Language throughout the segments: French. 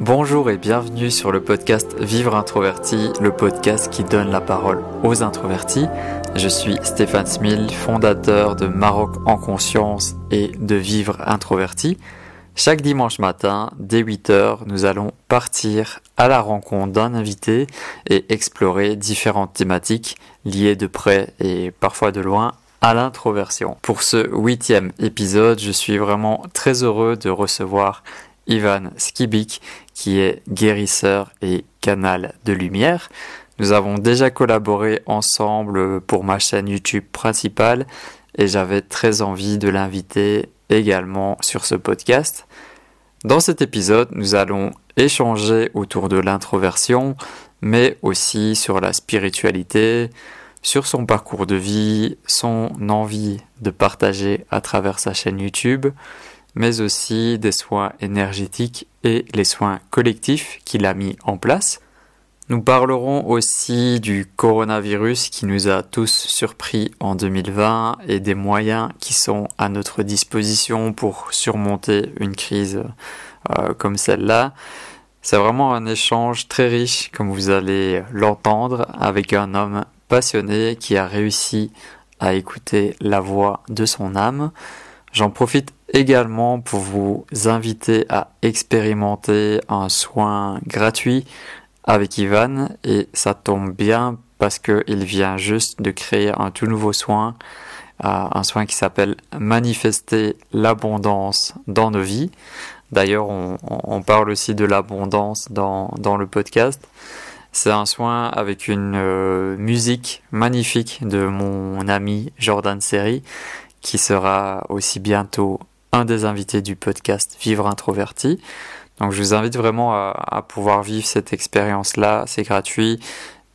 Bonjour et bienvenue sur le podcast Vivre Introverti, le podcast qui donne la parole aux introvertis. Je suis Stéphane Smil, fondateur de Maroc en conscience et de Vivre Introverti. Chaque dimanche matin, dès 8h, nous allons partir à la rencontre d'un invité et explorer différentes thématiques liées de près et parfois de loin à l'introversion. Pour ce huitième épisode, je suis vraiment très heureux de recevoir Ivan Skibik, qui est guérisseur et canal de lumière. Nous avons déjà collaboré ensemble pour ma chaîne YouTube principale et j'avais très envie de l'inviter également sur ce podcast. Dans cet épisode, nous allons échanger autour de l'introversion, mais aussi sur la spiritualité, sur son parcours de vie, son envie de partager à travers sa chaîne YouTube, mais aussi des soins énergétiques et les soins collectifs qu'il a mis en place. Nous parlerons aussi du coronavirus qui nous a tous surpris en 2020 et des moyens qui sont à notre disposition pour surmonter une crise euh, comme celle-là. C'est vraiment un échange très riche, comme vous allez l'entendre, avec un homme passionné qui a réussi à écouter la voix de son âme. J'en profite également pour vous inviter à expérimenter un soin gratuit avec Ivan et ça tombe bien parce qu'il vient juste de créer un tout nouveau soin, euh, un soin qui s'appelle Manifester l'abondance dans nos vies. D'ailleurs, on, parle aussi de l'abondance dans, dans le podcast. C'est un soin avec une euh, musique magnifique de mon ami Jordan Seri qui sera aussi bientôt un des invités du podcast Vivre Introverti. Donc je vous invite vraiment à, pouvoir vivre cette expérience-là, c'est gratuit.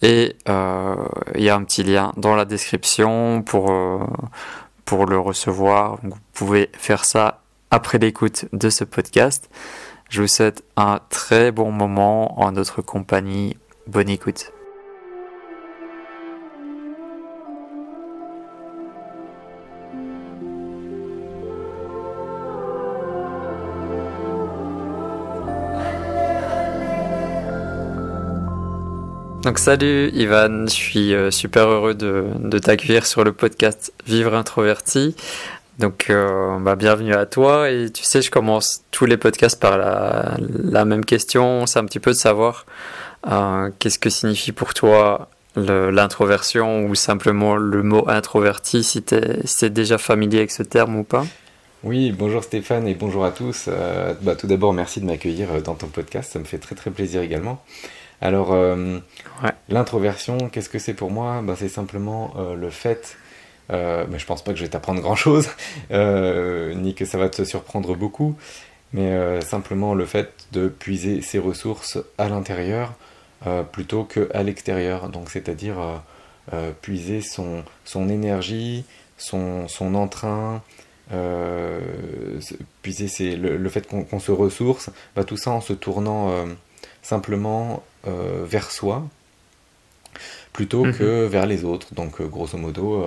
Et euh, il y a un petit lien dans la description pour, euh, pour le recevoir. vous pouvez faire ça après l'écoute de ce podcast. Je vous souhaite un très bon moment en notre compagnie. Bonne écoute. Donc salut Ivan, je suis euh, super heureux de, de t'accueillir sur le podcast Vivre Introverti. Donc euh, bah, bienvenue à toi et tu sais je commence tous les podcasts par la, la même question, c'est un petit peu de savoir euh, qu'est-ce que signifie pour toi l'introversion ou simplement le mot introverti si tu es, déjà familier avec ce terme ou pas? Oui, bonjour Stéphane et bonjour à tous. bah, tout d'abord merci de m'accueillir dans ton podcast, ça me fait très très plaisir également. Alors, euh, l'introversion, qu'est-ce que c'est pour moi? Ben, C'est simplement euh, le fait, euh, mais je pense pas que je vais t'apprendre grand-chose, euh, ni que ça va te surprendre beaucoup, mais simplement le fait de puiser ses ressources à l'intérieur plutôt qu'à l'extérieur. Donc, c'est-à-dire puiser son, son énergie, son, son entrain, puiser le, le, fait qu'on se ressource, bah, tout ça en se tournant simplement euh, vers soi plutôt mhm. que vers les autres. Donc, euh, grosso modo,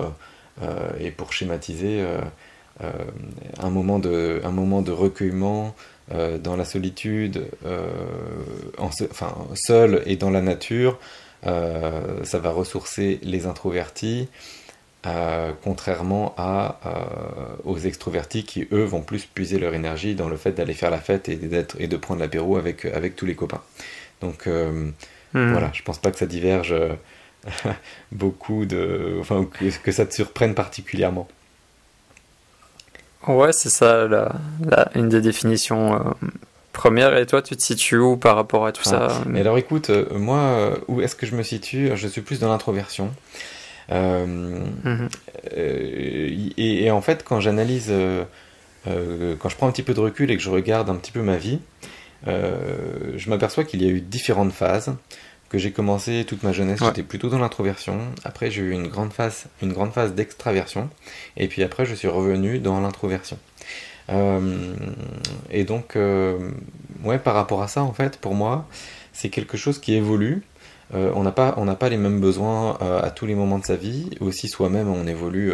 euh, et pour schématiser, un, moment de, un moment de recueillement dans la solitude, enfin, seul et dans la nature, ça va ressourcer les introvertis. contrairement à, aux extrovertis qui, eux, vont plus puiser leur énergie dans le fait d'aller faire la fête et, et de prendre l'apéro avec, avec tous les copains. Donc euh, hmm. voilà, je pense pas que ça diverge euh, beaucoup de. Enfin, que, ça te surprenne particulièrement. Ouais, c'est ça, une des définitions euh, premières. Et toi, tu te situes où par rapport à tout ça? Ah. Mais alors écoute, moi, où est-ce que je me situe? Je suis plus dans l'introversion. Mhm. et, en fait, quand j'analyse, quand je prends un petit peu de recul et que je regarde un petit peu ma vie, euh, je m'aperçois qu'il y a eu différentes phases. Que j'ai commencé toute ma jeunesse, j'étais plutôt dans l'introversion. Après, j'ai eu une grande phase, une grande phase d'extraversion. Et puis après, je suis revenu dans l'introversion. Euh, et donc, euh, ouais, par rapport à ça, en fait, pour moi, c'est quelque chose qui évolue. on n'a pas, on n'a pas les mêmes besoins à tous les moments de sa vie. Aussi, soi-même, on évolue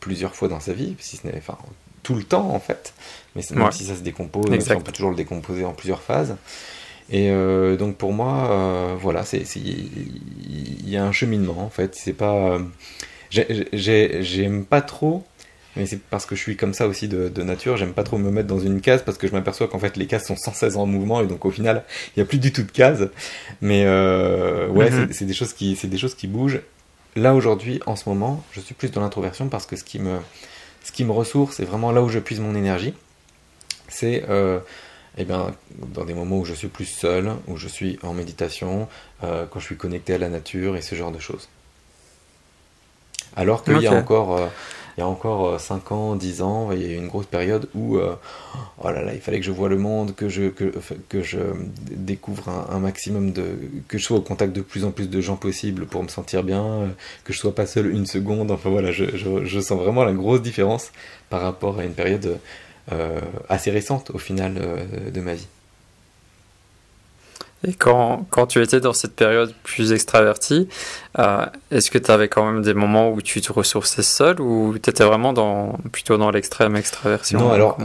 plusieurs fois dans sa vie, si ce n'est, enfin, tout le temps en fait. Mais même si ça se décompose, on peut toujours le décomposer en plusieurs phases. Et euh, donc pour moi, euh, voilà, c'est il y a un cheminement en fait. C'est pas, j'aime pas trop, mais c'est parce que je suis comme ça aussi de, nature. J'aime pas trop me mettre dans une case parce que je m'aperçois qu'en fait les cases sont sans cesse en mouvement et donc au final il y a plus du tout de cases. Mais euh, ouais, mhm. c'est des choses qui, c'est des choses qui bougent. Là aujourd'hui, en ce moment, je suis plus dans l'introversion parce que ce qui me, ce qui me ressource, c'est vraiment là où je puise mon énergie. C'est eh bien, dans des moments où je suis plus seul, où je suis en méditation, euh, quand je suis connecté à la nature et ce genre de choses. Alors qu'il y a encore, euh, il y a encore 5 euh, ans, 10 ans, il y a eu une grosse période où oh là là, il fallait que je vois le monde, que je, que, que je découvre un, maximum de. que je sois au contact de plus en plus de gens possible pour me sentir bien, que je sois pas seul une seconde. Enfin voilà, je, je, je sens vraiment la grosse différence par rapport à une période euh, assez récente au final euh, de ma vie. Et quand, quand, tu étais dans cette période plus extravertie, euh, est-ce que tu avais quand même des moments où tu te ressourçais seul ou tu étais vraiment dans, plutôt dans l'extrême extraversion? Non, alors,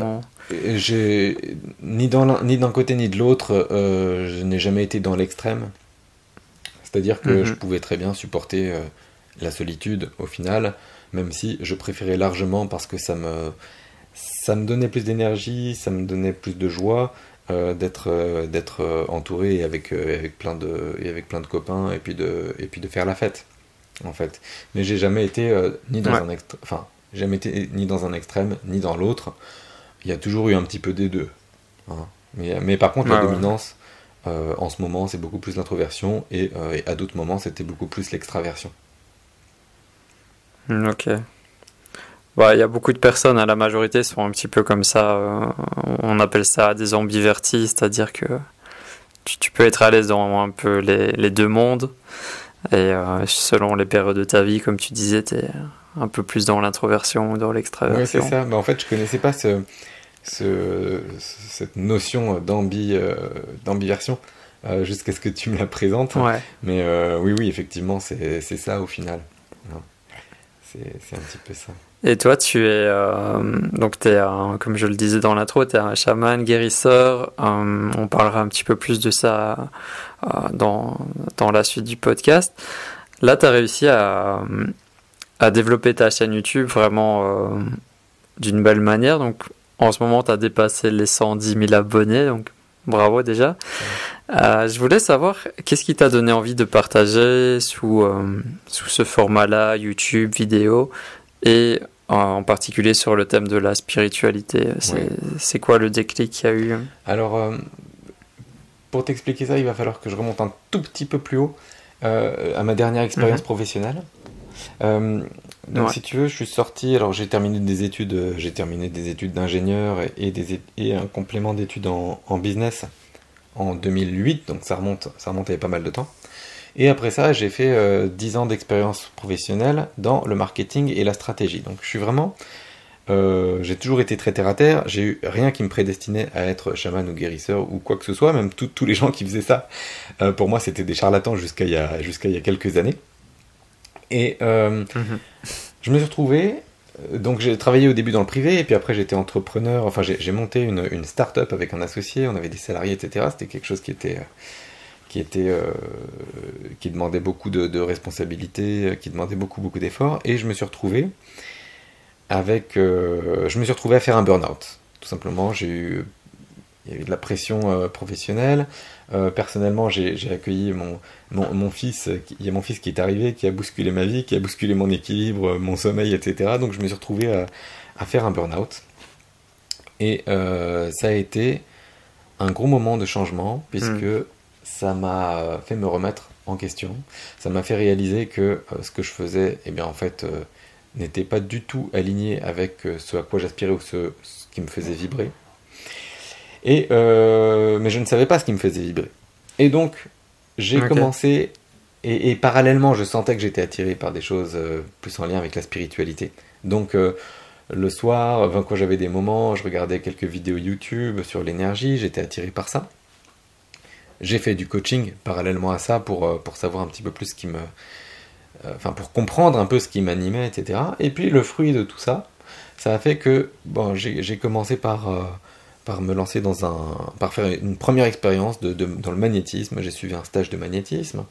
j'ai ni d'un côté ni de l'autre, je n'ai jamais été dans l'extrême. C'est-à-dire que mhm. je pouvais très bien supporter la solitude au final, même si je préférais largement parce que ça me, ça me donnait plus d'énergie, ça me donnait plus de joie euh, d'être euh, d'être euh, entouré avec avec plein de et avec plein de copains et puis de et puis de faire la fête en fait. Mais j'ai jamais été ni dans un enfin jamais été ni dans un extrême ni dans l'autre. Il y a toujours eu un petit peu des deux. Hein. Mais, mais par contre la dominance en ce moment c'est beaucoup plus l'introversion et, et à d'autres moments c'était beaucoup plus l'extraversion. Ok. Bah, il y a beaucoup de personnes, hein, la majorité sont un petit peu comme ça. Euh, on appelle ça des ambivertis, c'est-à-dire que tu, peux être à l'aise dans un peu les, deux mondes. Et euh, selon les périodes de ta vie, comme tu disais, tu es un peu plus dans l'introversion ou dans l'extraversion. Oui, c'est ça. Mais en fait, je connaissais pas ce, cette notion d'ambi, euh, d'ambiversion jusqu'à ce que tu me la présentes. Mais oui, oui, effectivement, c'est ça au final. C'est un petit peu ça. Et toi, tu es euh, donc es comme je le disais dans l'intro, tu es un chaman guérisseur. Euh, on parlera un petit peu plus de ça euh, dans, dans la suite du podcast. Là, tu as réussi à, à développer ta chaîne YouTube vraiment d'une belle manière. Donc, en ce moment, tu as dépassé les 110 000 abonnés. Donc, bravo déjà. je voulais savoir qu'est-ce qui t'a donné envie de partager sous, sous ce format-là, YouTube, vidéo, et en particulier sur le thème de la spiritualité. C'est quoi le déclic qu'il y a eu Alors, euh, pour t'expliquer ça, il va falloir que je remonte un tout petit peu plus haut euh, à ma dernière expérience mhm. professionnelle. Euh, donc, si tu veux, je suis sorti. Alors, j'ai terminé des études. J'ai terminé des études d'ingénieur et, des, et un complément d'études en, en, business en 2008. Donc, ça remonte, ça remonte à pas mal de temps. Et après ça, j'ai fait euh, 10 ans d'expérience professionnelle dans le marketing et la stratégie. Donc je suis vraiment... Euh, j'ai toujours été très terre à terre, j'ai eu rien qui me prédestinait à être chaman ou guérisseur ou quoi que ce soit, même tous les gens qui faisaient ça, euh, pour moi c'était des charlatans jusqu'à il, y a, jusqu'à il y a quelques années. Et euh, mhm. je me suis retrouvé, donc j'ai travaillé au début dans le privé, et puis après j'étais entrepreneur, enfin j'ai, monté une, une start-up avec un associé, on avait des salariés, etc. C'était quelque chose qui était qui était euh, qui demandait beaucoup de, responsabilités, euh, qui demandait beaucoup beaucoup d'efforts, et je me suis retrouvé avec, euh, je me suis retrouvé à faire un burn-out. Tout simplement, j'ai eu, il y a eu de la pression professionnelle. personnellement, j'ai accueilli mon, mon, fils, il y a mon fils qui est arrivé, qui a bousculé ma vie, qui a bousculé mon équilibre, mon sommeil, etc. Donc je me suis retrouvé à, à faire un burn-out. Et ça a été un gros moment de changement, puisque hmm ça m'a fait me remettre en question. Ça m'a fait réaliser que euh, ce que je faisais, eh bien, en fait, euh, n'était pas du tout aligné avec euh, ce à quoi j'aspirais ou ce, qui me faisait vibrer. Et, mais je ne savais pas ce qui me faisait vibrer. Et donc, j'ai commencé, et, parallèlement, je sentais que j'étais attiré par des choses plus en lien avec la spiritualité. Donc, le soir, quand j'avais des moments, je regardais quelques vidéos YouTube sur l'énergie, j'étais attiré par ça. J'ai fait du coaching parallèlement à ça pour, euh, pour savoir un petit peu plus ce qui me. Euh, enfin, pour comprendre un peu ce qui m'animait, etc. Et puis le fruit de tout ça, ça a fait que bon, j'ai commencé par, euh, par me lancer dans un. par faire une première expérience de, dans le magnétisme. J'ai suivi un stage de magnétisme.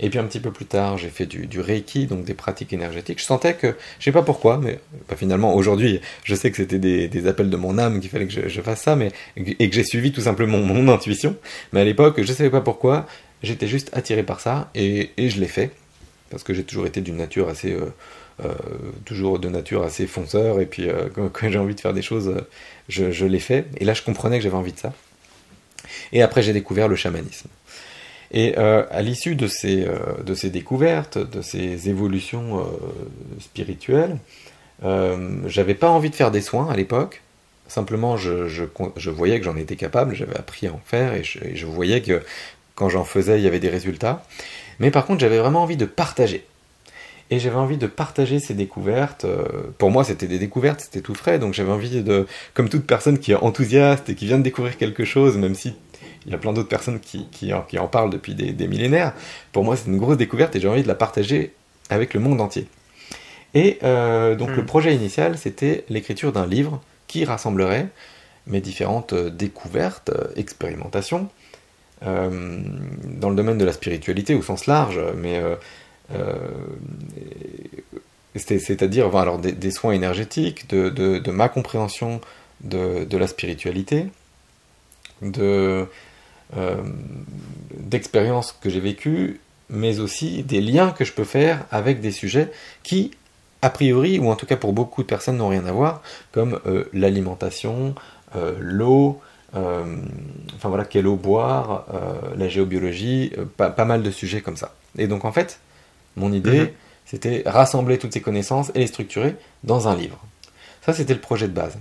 Et puis un petit peu plus tard, j'ai fait du, Reiki, donc des pratiques énergétiques. Je sentais que, je sais pas pourquoi, mais finalement aujourd'hui, je sais que c'était des, appels de mon âme qu'il fallait que je, fasse ça, mais et que j'ai suivi tout simplement mon, intuition. Mais à l'époque, je savais pas pourquoi, j'étais juste attiré par ça et, je l'ai fait parce que j'ai toujours été d'une nature assez euh, euh, toujours de nature assez fonceur, et puis euh, quand, j'ai envie de faire des choses, je, je les fais. Et là, je comprenais que j'avais envie de ça. Et après, j'ai découvert le chamanisme. Et à l'issue de ces, de ces découvertes, de ces évolutions spirituelles, j'avais pas envie de faire des soins à l'époque. Simplement, je, je, voyais que j'en étais capable, j'avais appris à en faire, et je, voyais que quand j'en faisais, il y avait des résultats. Mais par contre, j'avais vraiment envie de partager et j'avais envie de partager ces découvertes. Euh, pour moi, c'était des découvertes, c'était tout frais, donc j'avais envie de, comme toute personne qui est enthousiaste et qui vient de découvrir quelque chose, même si il y a plein d'autres personnes qui, qui, en, qui, en, parlent depuis des, des millénaires, pour moi c'est une grosse découverte et j'ai envie de la partager avec le monde entier. Et euh, donc le hmm. projet initial, c'était l'écriture d'un livre qui rassemblerait mes différentes euh, découvertes, expérimentations, euh, dans le domaine de la spiritualité au sens large, mais euh, c'est-à-dire alors, des, soins énergétiques, de, ma compréhension de, la spiritualité, de, d'expériences que j'ai vécues, mais aussi des liens que je peux faire avec des sujets qui, a priori, ou en tout cas pour beaucoup de personnes, n'ont rien à voir, comme euh, l'alimentation, l'eau, enfin voilà, quelle eau boire, la géobiologie, pas, pas, mal de sujets comme ça. Et donc en fait, mon idée, mhm. c'était rassembler toutes ces connaissances et les structurer dans un livre. Ça, c'était le projet de base.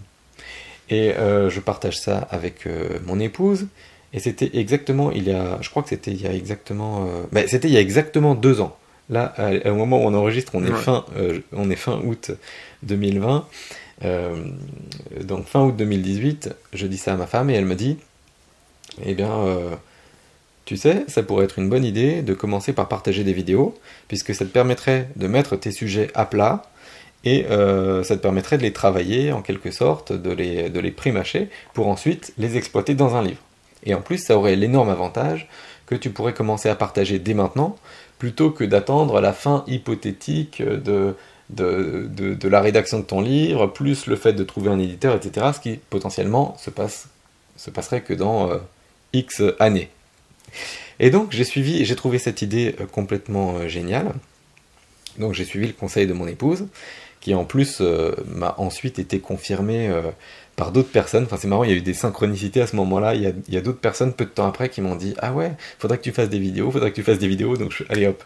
Et euh, je partage ça avec euh, mon épouse. Et c'était exactement, il y a, je crois que c'était il y a exactement, euh, c'était il y a exactement deux ans. Là, au moment où on enregistre, on est fin, on est fin août 2020. donc fin août 2018, je dis ça à ma femme et elle me dit, eh bien, tu sais, ça pourrait être une bonne idée de commencer par partager des vidéos, puisque ça te permettrait de mettre tes sujets à plat, et euh, ça te permettrait de les travailler en quelque sorte, de les, de les prémâcher, pour ensuite les exploiter dans un livre. Et en plus, ça aurait l'énorme avantage que tu pourrais commencer à partager dès maintenant, plutôt que d'attendre la fin hypothétique de, la rédaction de ton livre, plus le fait de trouver un éditeur, etc., ce qui potentiellement se, passe, se passerait que dans euh, X années. Et donc j'ai suivi, j'ai trouvé cette idée euh, complètement euh, géniale. Donc j'ai suivi le conseil de mon épouse, qui en plus m'a ensuite été confirmé par d'autres personnes. Enfin c'est marrant, il y a eu des synchronicités à ce moment-là. Il y a, d'autres personnes peu de temps après qui m'ont dit ah ouais, faudrait que tu fasses des vidéos, faudrait que tu fasses des vidéos. Donc je, allez hop.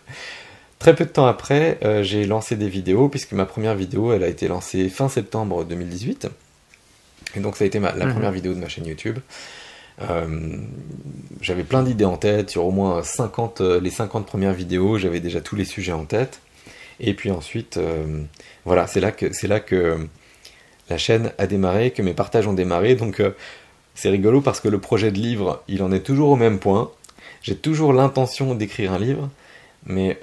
Très peu de temps après, j'ai lancé des vidéos puisque ma première vidéo, elle a été lancée fin septembre 2018. Et donc ça a été la mhm. première vidéo de ma chaîne YouTube. Euh, j'avais plein d'idées en tête, sur au moins 50, euh, les 50 premières vidéos, j'avais déjà tous les sujets en tête. Et puis ensuite, euh, voilà, c'est là, que, c'est là que la chaîne a démarré, que mes partages ont démarré. Donc c'est rigolo parce que le projet de livre, il en est toujours au même point. J'ai toujours l'intention d'écrire un livre, mais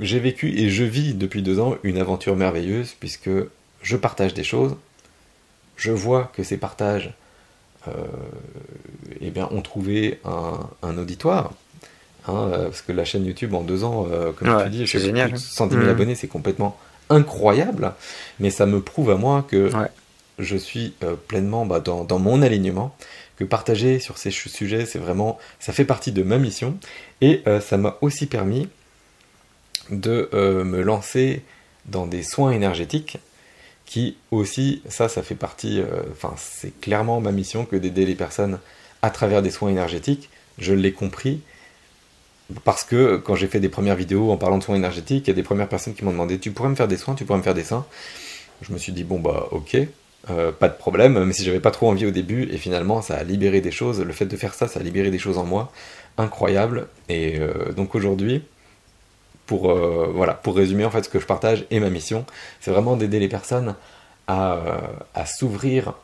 j'ai vécu et je vis depuis deux ans une aventure merveilleuse puisque je partage des choses. Je vois que ces partages euh, eh bien, ont trouvé un, auditoire. Hein, euh, parce que la chaîne YouTube en deux ans, euh, comme tu dis, j'ai génial. 110 000 mmh. abonnés, c'est complètement incroyable. Mais ça me prouve à moi que je suis pleinement bah, dans, dans, mon alignement, que partager sur ces sujets, c'est vraiment, ça fait partie de ma mission. Et ça m'a aussi permis de me lancer dans des soins énergétiques qui aussi, ça, ça fait partie, euh, enfin, c'est clairement ma mission que d'aider les personnes à travers des soins énergétiques. Je l'ai compris parce que quand j'ai fait des premières vidéos en parlant de soins énergétiques, il y a des premières personnes qui m'ont demandé Tu pourrais me faire des soins Tu pourrais me faire des soins Je me suis dit Bon, bah, ok, euh, pas de problème, mais si j'avais pas trop envie au début, et finalement, ça a libéré des choses. Le fait de faire ça, ça a libéré des choses en moi incroyables. Et euh, donc aujourd'hui, pour, euh, voilà, pour résumer en fait ce que je partage et ma mission, c'est vraiment d'aider les personnes à, s'ouvrir,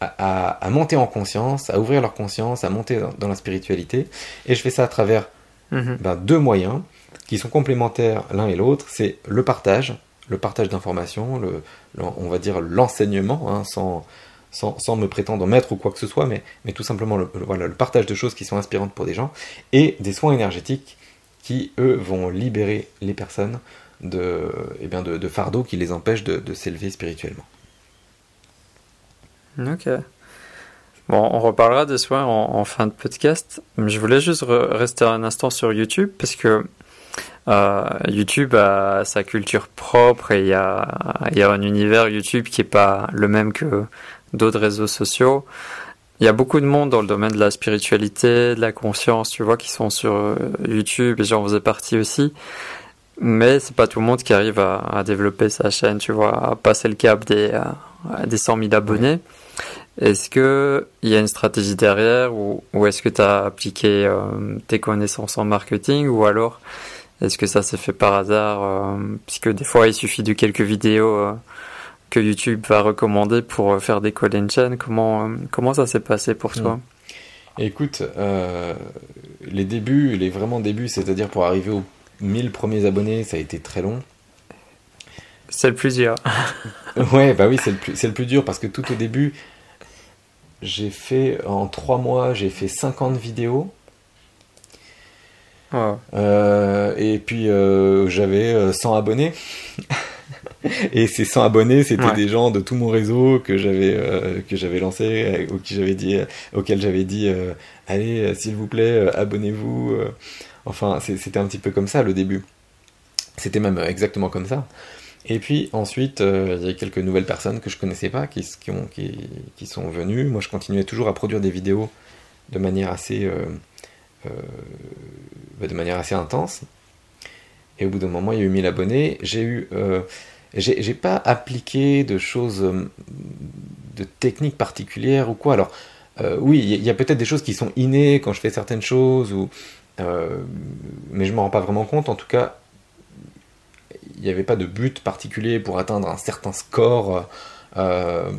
à, à, monter en conscience, à ouvrir leur conscience, à monter dans, la spiritualité. Et je fais ça à travers mhm. ben, deux moyens qui sont complémentaires l'un et l'autre. C'est le partage le partage d'informations, le, on va dire l'enseignement, hein, sans, sans, sans, me prétendre maître ou quoi que ce soit, mais, mais tout simplement le, voilà, le partage de choses qui sont inspirantes pour des gens, et des soins énergétiques qui, eux, vont libérer les personnes de, eh bien de, de fardeaux qui les empêchent de, de s'élever spirituellement. Ok. Bon, on reparlera de soins en, fin de podcast. Je voulais juste rester un instant sur YouTube parce que euh, YouTube a sa culture propre et il y a, un univers YouTube qui est pas le même que d'autres réseaux sociaux. Il y a beaucoup de monde dans le domaine de la spiritualité, de la conscience, tu vois, qui sont sur euh, YouTube et j'en faisais partie aussi. Mais c'est pas tout le monde qui arrive à, à, développer sa chaîne, tu vois, à passer le cap des, euh, des 100 000 abonnés. Est-ce que il y a une stratégie derrière ou, ou est-ce que tu as appliqué euh, tes connaissances en marketing ou alors est-ce que ça s'est fait par hasard euh, Puisque des fois il suffit de quelques vidéos euh, que YouTube va recommander pour faire décoller une chaîne. Comment, comment ça s'est passé pour toi? Mmh. Écoute, les débuts, les vraiment débuts, c'est-à-dire pour arriver aux 1000 premiers abonnés, ça a été très long. C'est le plus dur. ouais, bah oui, c'est le, le plus dur parce que tout au début, j'ai fait en 3 mois, j'ai fait 50 vidéos. Wow. Euh, et puis euh, j'avais 100 abonnés. et ces 100 abonnés, c'était ouais. des gens de tout mon réseau que j'avais euh, que j'avais lancé, ou qui j'avais dit, auxquels j'avais dit, allez, s'il vous plaît, abonnez-vous. Enfin, c'était un petit peu comme ça le début. C'était même exactement comme ça. Et puis ensuite, euh, il y a quelques nouvelles personnes que je connaissais pas qui, qui, ont, qui, qui, sont venues. Moi, je continuais toujours à produire des vidéos de manière assez, euh, euh, assez intense. Et au bout d'un moment, il y a eu 1000 abonnés. J'ai eu, j'ai pas appliqué de choses, de techniques particulières ou quoi. Alors, oui, il y a peut-être des choses qui sont innées quand je fais certaines choses, mais je m'en rends pas vraiment compte. En tout cas, n'y avait pas de but particulier pour atteindre un certain score euh,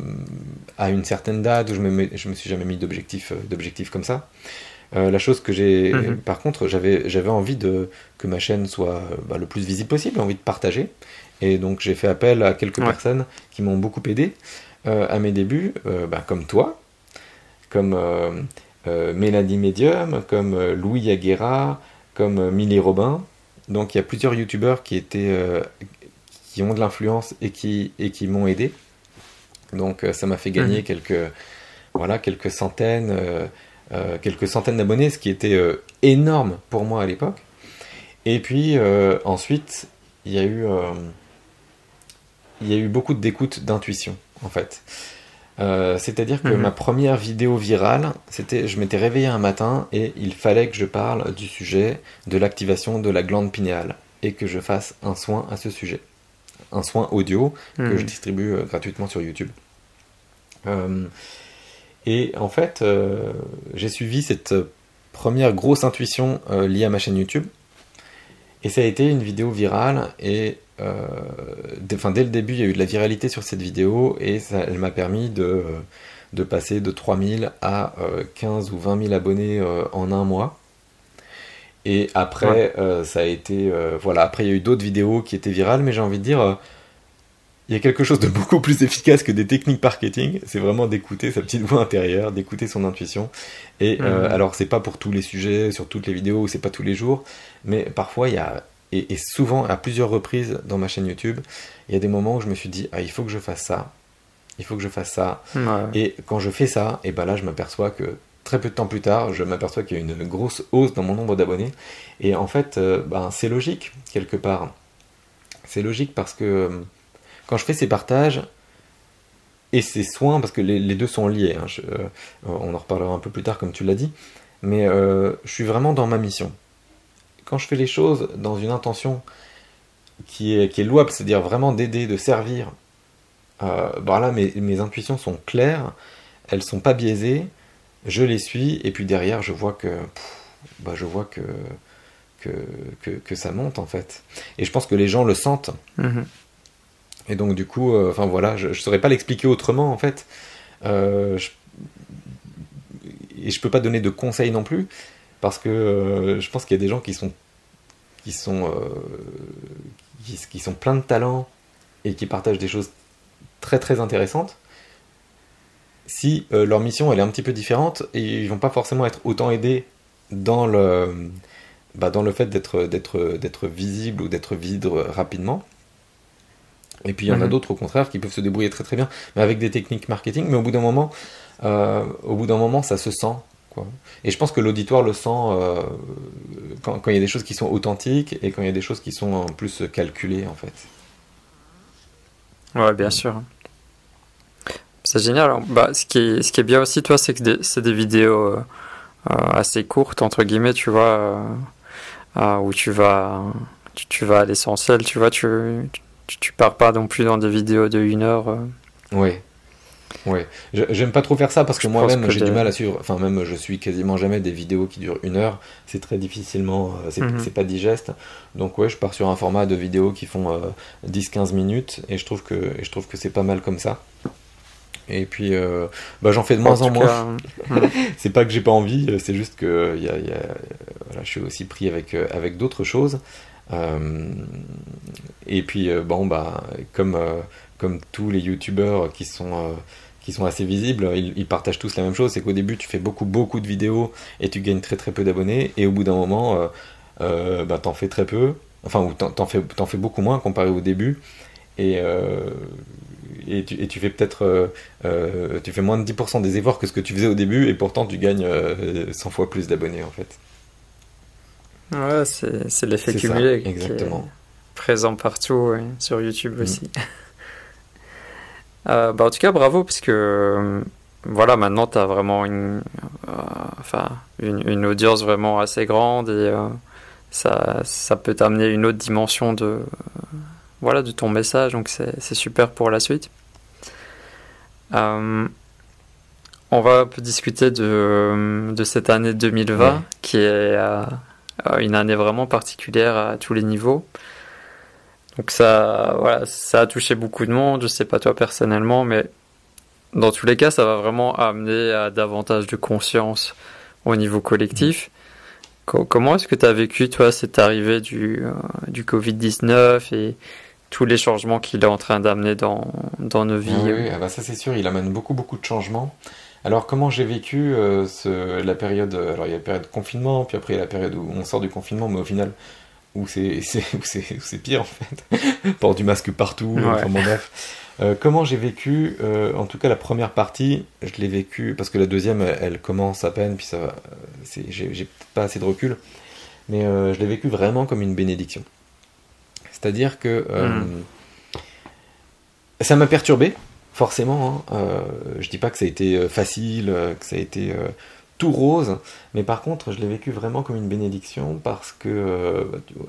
à une certaine date. Je me, je me suis jamais mis d'objectif, d'objectif comme ça. Euh, la chose que j'ai, -hmm. par contre, j'avais, j'avais envie de que ma chaîne soit bah, le plus visible possible, envie de partager. Et donc j'ai fait appel à quelques ouais. personnes qui m'ont beaucoup aidé euh, à mes débuts, bah, comme toi, comme Mélanie Medium, comme Louis Aguera, comme Millie Robin. Donc il y a plusieurs youtubeurs qui étaient euh, qui ont de l'influence et qui et qui m'ont aidé. Donc euh, ça m'a fait gagner mmh. quelques voilà quelques centaines euh, quelques centaines d'abonnés, ce qui était énorme pour moi à l'époque. Et puis ensuite il y a eu il y a eu beaucoup d'écoute d'intuition en fait. Euh, C'est-à-dire que mmh. ma première vidéo virale, c'était, je m'étais réveillé un matin et il fallait que je parle du sujet de l'activation de la glande pinéale et que je fasse un soin à ce sujet, un soin audio mmh. que je distribue euh, gratuitement sur YouTube. Euh, et en fait, euh, j'ai suivi cette première grosse intuition liée à ma chaîne YouTube et ça a été une vidéo virale et euh, dès, le début, il y a eu de la viralité sur cette vidéo et ça, elle m'a permis de, de passer de 3000 à euh, 15 ou 20 000 abonnés euh, en un mois. Et après, ouais. Euh, ça a été. Euh, voilà, après, il y a eu d'autres vidéos qui étaient virales, mais j'ai envie de dire. il y a quelque chose de beaucoup plus efficace que des techniques marketing, c'est vraiment d'écouter sa petite voix intérieure, d'écouter son intuition. Et mmh. alors, c'est pas pour tous les sujets, sur toutes les vidéos, c'est pas tous les jours, mais parfois il y a et, et, souvent, à plusieurs reprises dans ma chaîne YouTube, il y a des moments où je me suis dit, ah, il faut que je fasse ça, il faut que je fasse ça. Ouais. Et quand je fais ça, et ben là, je m'aperçois que très peu de temps plus tard, je m'aperçois qu'il y a une grosse hausse dans mon nombre d'abonnés. Et en fait, euh, ben, c'est logique, quelque part. C'est logique parce que euh, quand je fais ces partages, et ces soins, parce que les, les deux sont liés, hein, je, euh, on en reparlera un peu plus tard comme tu l'as dit, mais je suis vraiment dans ma mission quand je fais les choses dans une intention qui est, qui est louable, c'est-à-dire vraiment d'aider, de servir, euh, bah là mes, mes, intuitions sont claires, elles sont pas biaisées, je les suis, et puis derrière je vois que, pff, bah je vois que, que, que, que, ça monte en fait. Et je pense que les gens le sentent. Mm -hmm. Et donc du coup, euh, enfin voilà, je ne saurais pas l'expliquer autrement en fait. Euh, je, et je peux pas donner de conseils non plus, parce que euh, je pense qu'il y a des gens qui sont qui sont euh, qui, qui, sont pleins de talent et qui partagent des choses très très intéressantes, si leur mission elle est un petit peu différente et ils vont pas forcément être autant aidés dans le, bah, dans le fait d'être, d'être, d'être visible ou d'être vide rapidement. Et puis il y en a mhm. d'autres au contraire qui peuvent se débrouiller très très bien, mais avec des techniques marketing. Mais au bout d'un moment, euh, au bout d'un moment, ça se sent. Quoi. Et je pense que l'auditoire le sent euh, quand, il y a des choses qui sont authentiques et quand il y a des choses qui sont en plus calculées en fait. Ouais, bien sûr. C'est génial. Bah, ce, qui est, ce qui est bien aussi, toi, c'est que c'est des vidéos euh, assez courtes, entre guillemets, tu vois, où tu vas, tu, vas à l'essentiel, tu vois, tu, tu, tu, pars pas non plus dans des vidéos de une heure. Oui, Ouais, j'aime pas trop faire ça parce que moi-même j'ai du mal à suivre. Enfin, même je suis quasiment jamais des vidéos qui durent une heure. C'est très difficilement, euh, mhm. c'est pas digeste. Donc, ouais, je pars sur un format de vidéos qui font 10-15 euh, minutes et je trouve que, je trouve que c'est pas mal comme ça. Et puis, euh, bah, j'en fais de moins en, moins. c'est pas que j'ai pas envie, c'est juste que y a, y a, voilà, je suis aussi pris avec, avec d'autres choses. et puis, bon, bah, comme, comme tous les youtubeurs qui sont qui sont assez visibles, ils, partagent tous la même chose, c'est qu'au début tu fais beaucoup beaucoup de vidéos et tu gagnes très très peu d'abonnés, et au bout d'un moment, euh, euh, bah, t'en fais très peu, enfin ou t'en fais, en fais beaucoup moins comparé au début, et, euh, et, tu, et, tu, fais peut-être tu fais moins de 10% des efforts que ce que tu faisais au début, et pourtant tu gagnes 100 fois plus d'abonnés en fait. Ouais, c'est l'effet cumulé. exactement. présent partout, sur YouTube mm. aussi. Euh, bah, en tout cas, bravo, parce que euh, voilà, maintenant tu as vraiment une, euh, enfin, une, une, audience vraiment assez grande et ça, ça peut t'amener une autre dimension de, voilà, de ton message, donc c'est super pour la suite. on va un peu discuter de, de cette année 2020 qui est une année vraiment particulière à tous les niveaux. Donc ça, voilà, ça a touché beaucoup de monde. Je sais pas toi personnellement, mais dans tous les cas, ça va vraiment amener à davantage de conscience au niveau collectif. Comment est-ce que tu as vécu, toi, cette arrivée du, euh, du Covid-19 et tous les changements qu'il est en train d'amener dans, dans nos vies? Oui, ah bah ça c'est sûr, il amène beaucoup, beaucoup de changements. Alors, comment j'ai vécu euh, la période Alors, il y a la période de confinement, puis après, il y a la période où on sort du confinement, mais au final, où c'est pire en fait. Port du masque partout, enfin bon bref. Euh, comment j'ai vécu, euh, en tout cas la première partie, je l'ai vécu, parce que la deuxième elle, commence à peine, puis ça va, j'ai peut-être pas assez de recul, mais euh, je l'ai vécu vraiment comme une bénédiction. C'est-à-dire que ça m'a perturbé, forcément. Hein. je dis pas que ça a été facile, que ça a été tout rose, mais par contre, je l'ai vécu vraiment comme une bénédiction parce que euh,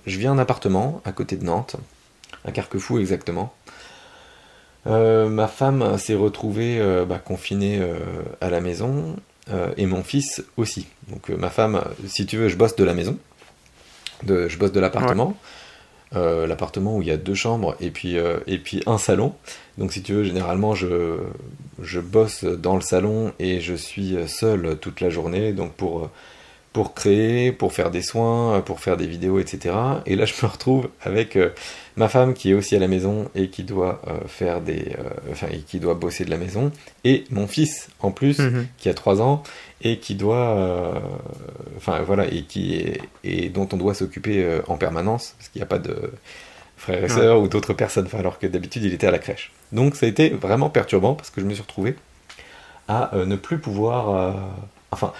je vis un appartement à côté de Nantes, à Carquefou exactement. Euh, ma femme s'est retrouvée euh, bah, confinée à la maison et mon fils aussi. Donc ma femme, si tu veux, je bosse de la maison, de, je bosse de l'appartement. L'appartement où il y a deux chambres et puis, et puis un salon. Donc si tu veux, généralement je, je bosse dans le salon et je suis seul toute la journée. Donc pour, pour créer, pour faire des soins, pour faire des vidéos, etc. Et là je me retrouve avec euh, ma femme qui est aussi à la maison et qui doit faire des, enfin, et qui doit bosser de la maison, et mon fils en plus mhm. qui a 3 ans et qui doit, euh, enfin voilà, et qui est, et dont on doit s'occuper euh, en permanence parce qu'il n'y a pas de frères et sœurs ou d'autres personnes, alors que d'habitude il était à la crèche. Donc ça a été vraiment perturbant parce que je me suis retrouvé à euh, ne plus pouvoir, enfin,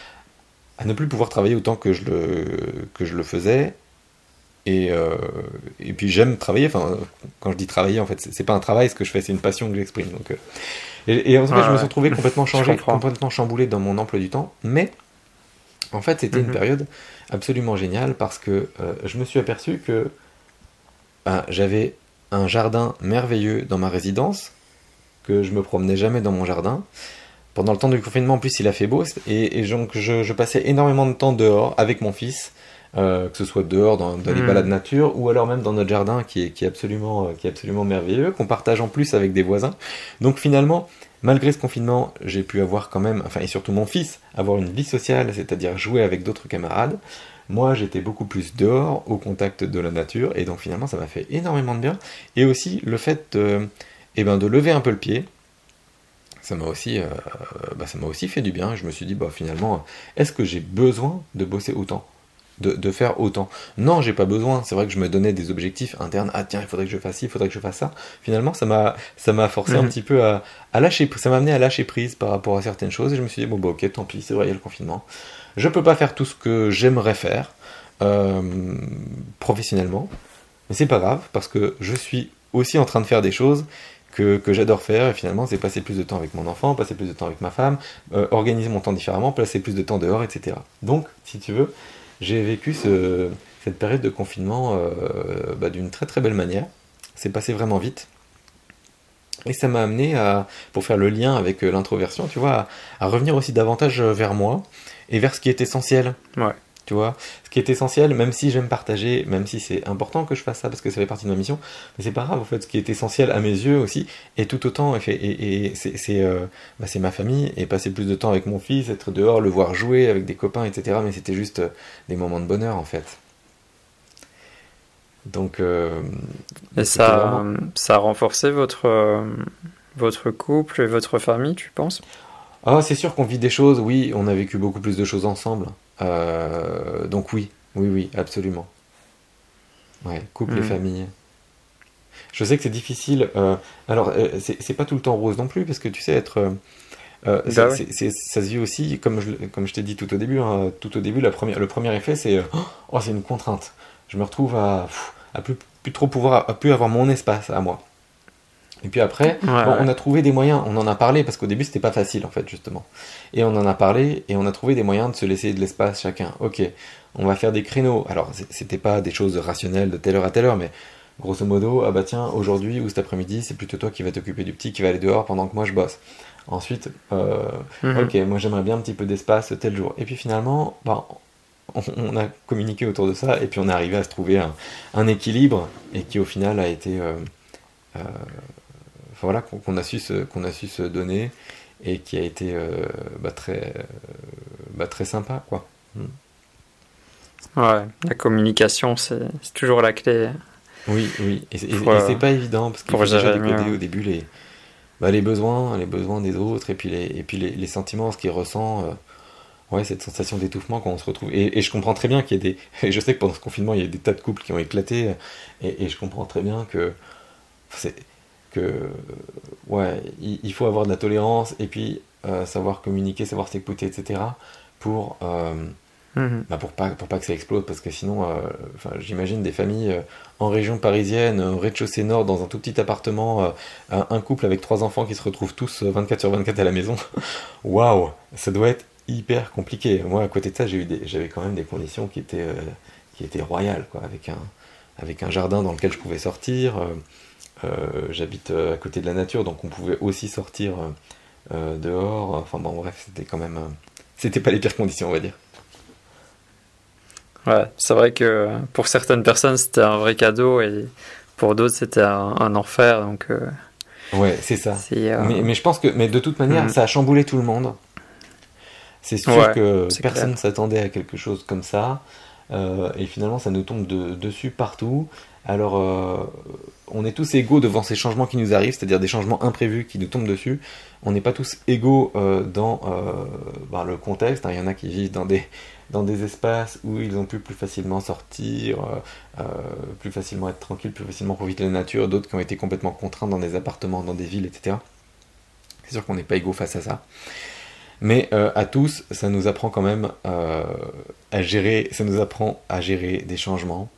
à ne plus pouvoir travailler autant que je le, que je le faisais. Et, et puis j'aime travailler, enfin, quand je dis travailler, en fait, c'est pas un travail ce que je fais, c'est une passion que j'exprime. Donc, et, en fait, je me suis retrouvé complètement changé, complètement chamboulé dans mon emploi du temps. Mais en fait, c'était une mhm. période absolument géniale parce que euh, je me suis aperçu que bah, j'avais un jardin merveilleux dans ma résidence, que je me promenais jamais dans mon jardin. Pendant le temps du confinement, en plus, il a fait beau, et, donc je, je, passais énormément de temps dehors avec mon fils, euh, que ce soit dehors dans, les hmm. balades nature ou alors même dans notre jardin qui est, qui est absolument, euh, qui est absolument merveilleux, qu'on partage en plus avec des voisins. Donc finalement, malgré ce confinement, j'ai pu avoir quand même, enfin et surtout mon fils, avoir une vie sociale, c'est-à-dire jouer avec d'autres camarades. Moi j'étais beaucoup plus dehors, au contact de la nature, et donc finalement ça m'a fait énormément de bien. Et aussi le fait de, eh ben, de lever un peu le pied, ça m'a aussi, euh, bah, aussi fait du bien. Je me suis dit, bah, finalement, est-ce que j'ai besoin de bosser autant? De, faire autant. Non, j'ai pas besoin. C'est vrai que je me donnais des objectifs internes. Ah tiens, il faudrait que je fasse ci, il faudrait que je fasse ça. Finalement, ça m'a, ça m'a forcé un mhm. petit peu à, à lâcher. Ça m'a amené à lâcher prise par rapport à certaines choses. Et je me suis dit bon bah ok, tant pis, c'est vrai, il y a le confinement. Je peux pas faire tout ce que j'aimerais faire euh, professionnellement, mais c'est pas grave parce que je suis aussi en train de faire des choses que, j'adore faire, et finalement, c'est passer plus de temps avec mon enfant, passer plus de temps avec ma femme, euh, organiser mon temps différemment, passer plus de temps dehors, etc. Donc, si tu veux, j'ai vécu cette période de confinement euh, bah, d'une très très belle manière. C'est passé vraiment vite. Et ça m'a amené à, pour faire le lien avec euh, l'introversion, tu vois, à, revenir aussi davantage vers moi et vers ce qui est essentiel. Ouais tu vois. Ce qui est essentiel, même si j'aime partager, même si c'est important que je fasse ça parce que ça fait partie de ma mission, mais c'est pas grave, en fait, ce qui est essentiel à mes yeux aussi, et tout autant, et, et c'est euh, bah, ma famille, et passer plus de temps avec mon fils, être dehors, le voir jouer avec des copains, etc., mais c'était juste euh, des moments de bonheur, en fait. Donc. Euh, et ça, ça a renforcé votre, votre couple et votre famille, tu penses? Ah, c'est sûr qu'on vit des choses, oui, on a vécu beaucoup plus de choses ensemble. Euh, donc oui, oui, oui, absolument. Ouais, couple et mm. famille. Je sais que c'est difficile. Euh, alors, euh, c'est pas tout le temps rose non plus, parce que tu sais, être. Bah ça se vit aussi, comme je, comme je t'ai dit tout au début, hein, tout au début, la première, le premier effet, c'est oh, c'est une contrainte. Je me retrouve à, à plus, plus trop pouvoir, à plus avoir mon espace à moi. Et puis après, on a trouvé des moyens, on en a parlé, parce qu'au début c'était pas facile en fait, justement. Et on en a parlé, et on a trouvé des moyens de se laisser de l'espace chacun. Ok, on va faire des créneaux. Alors c'était pas des choses rationnelles de telle heure à telle heure, mais grosso modo, ah bah tiens, aujourd'hui ou cet après-midi, c'est plutôt toi qui vas t'occuper du petit, qui va aller dehors pendant que moi je bosse. Ensuite, euh, mhm. ok, moi j'aimerais bien un petit peu d'espace tel jour. Et puis finalement, bah, on, a communiqué autour de ça, et puis on est arrivé à se trouver un, équilibre, et qui au final a été. Euh, euh, voilà, qu'on a, su se, qu'on a su se donner et qui a été euh, bah, très, euh, bah, très sympa. Quoi. Ouais, la communication, c'est, toujours la clé. Oui, oui, et, c'est euh, pas évident parce qu'il faut déjà décoder au début les, bah, les besoins, les besoins des autres et puis les, et puis les, sentiments, ce qu'ils ressent. ouais, cette sensation d'étouffement quand on se retrouve. Et, je comprends très bien qu'il y a des. Et je sais que pendant ce confinement, il y a des tas de couples qui ont éclaté. Et, et je comprends très bien que. C'est, que ouais, il, faut avoir de la tolérance et puis euh, savoir communiquer, savoir s'écouter, etc. pour euh, mhm. bah pour pas pour pas que ça explose parce que sinon, euh, j'imagine des familles en région parisienne, au rez-de-chaussée nord, dans un tout petit appartement, un, couple avec trois enfants qui se retrouvent tous 24 sur 24 à la maison. Waouh, ça doit être hyper compliqué. Moi, à côté de ça, j'ai eu j'avais quand même des conditions qui étaient qui étaient royales, quoi, avec un avec un jardin dans lequel je pouvais sortir. Euh, j'habite euh, à côté de la nature, donc on pouvait aussi sortir euh, dehors. Enfin bon, bref, c'était quand même. c'était pas les pires conditions, on va dire. Ouais, c'est vrai que pour certaines personnes, c'était un vrai cadeau et pour d'autres, c'était un, enfer. Donc, ouais, c'est ça. Mais, je pense que, mais de toute manière, mm. ça a chamboulé tout le monde. C'est sûr que personne ne s'attendait à quelque chose comme ça. et finalement, ça nous tombe dessus partout. Alors, euh, on est tous égaux devant ces changements qui nous arrivent, c'est-à-dire des changements imprévus qui nous tombent dessus. On n'est pas tous égaux euh, dans euh, ben, le contexte. Hein. Il y en a qui vivent dans des, espaces où ils ont pu plus facilement sortir, plus facilement être tranquilles, plus facilement profiter de la nature, d'autres qui ont été complètement contraints dans des appartements, dans des villes, etc. C'est sûr qu'on n'est pas égaux face à ça. Mais à tous, ça nous apprend quand même à gérer, ça nous apprend à gérer des changements,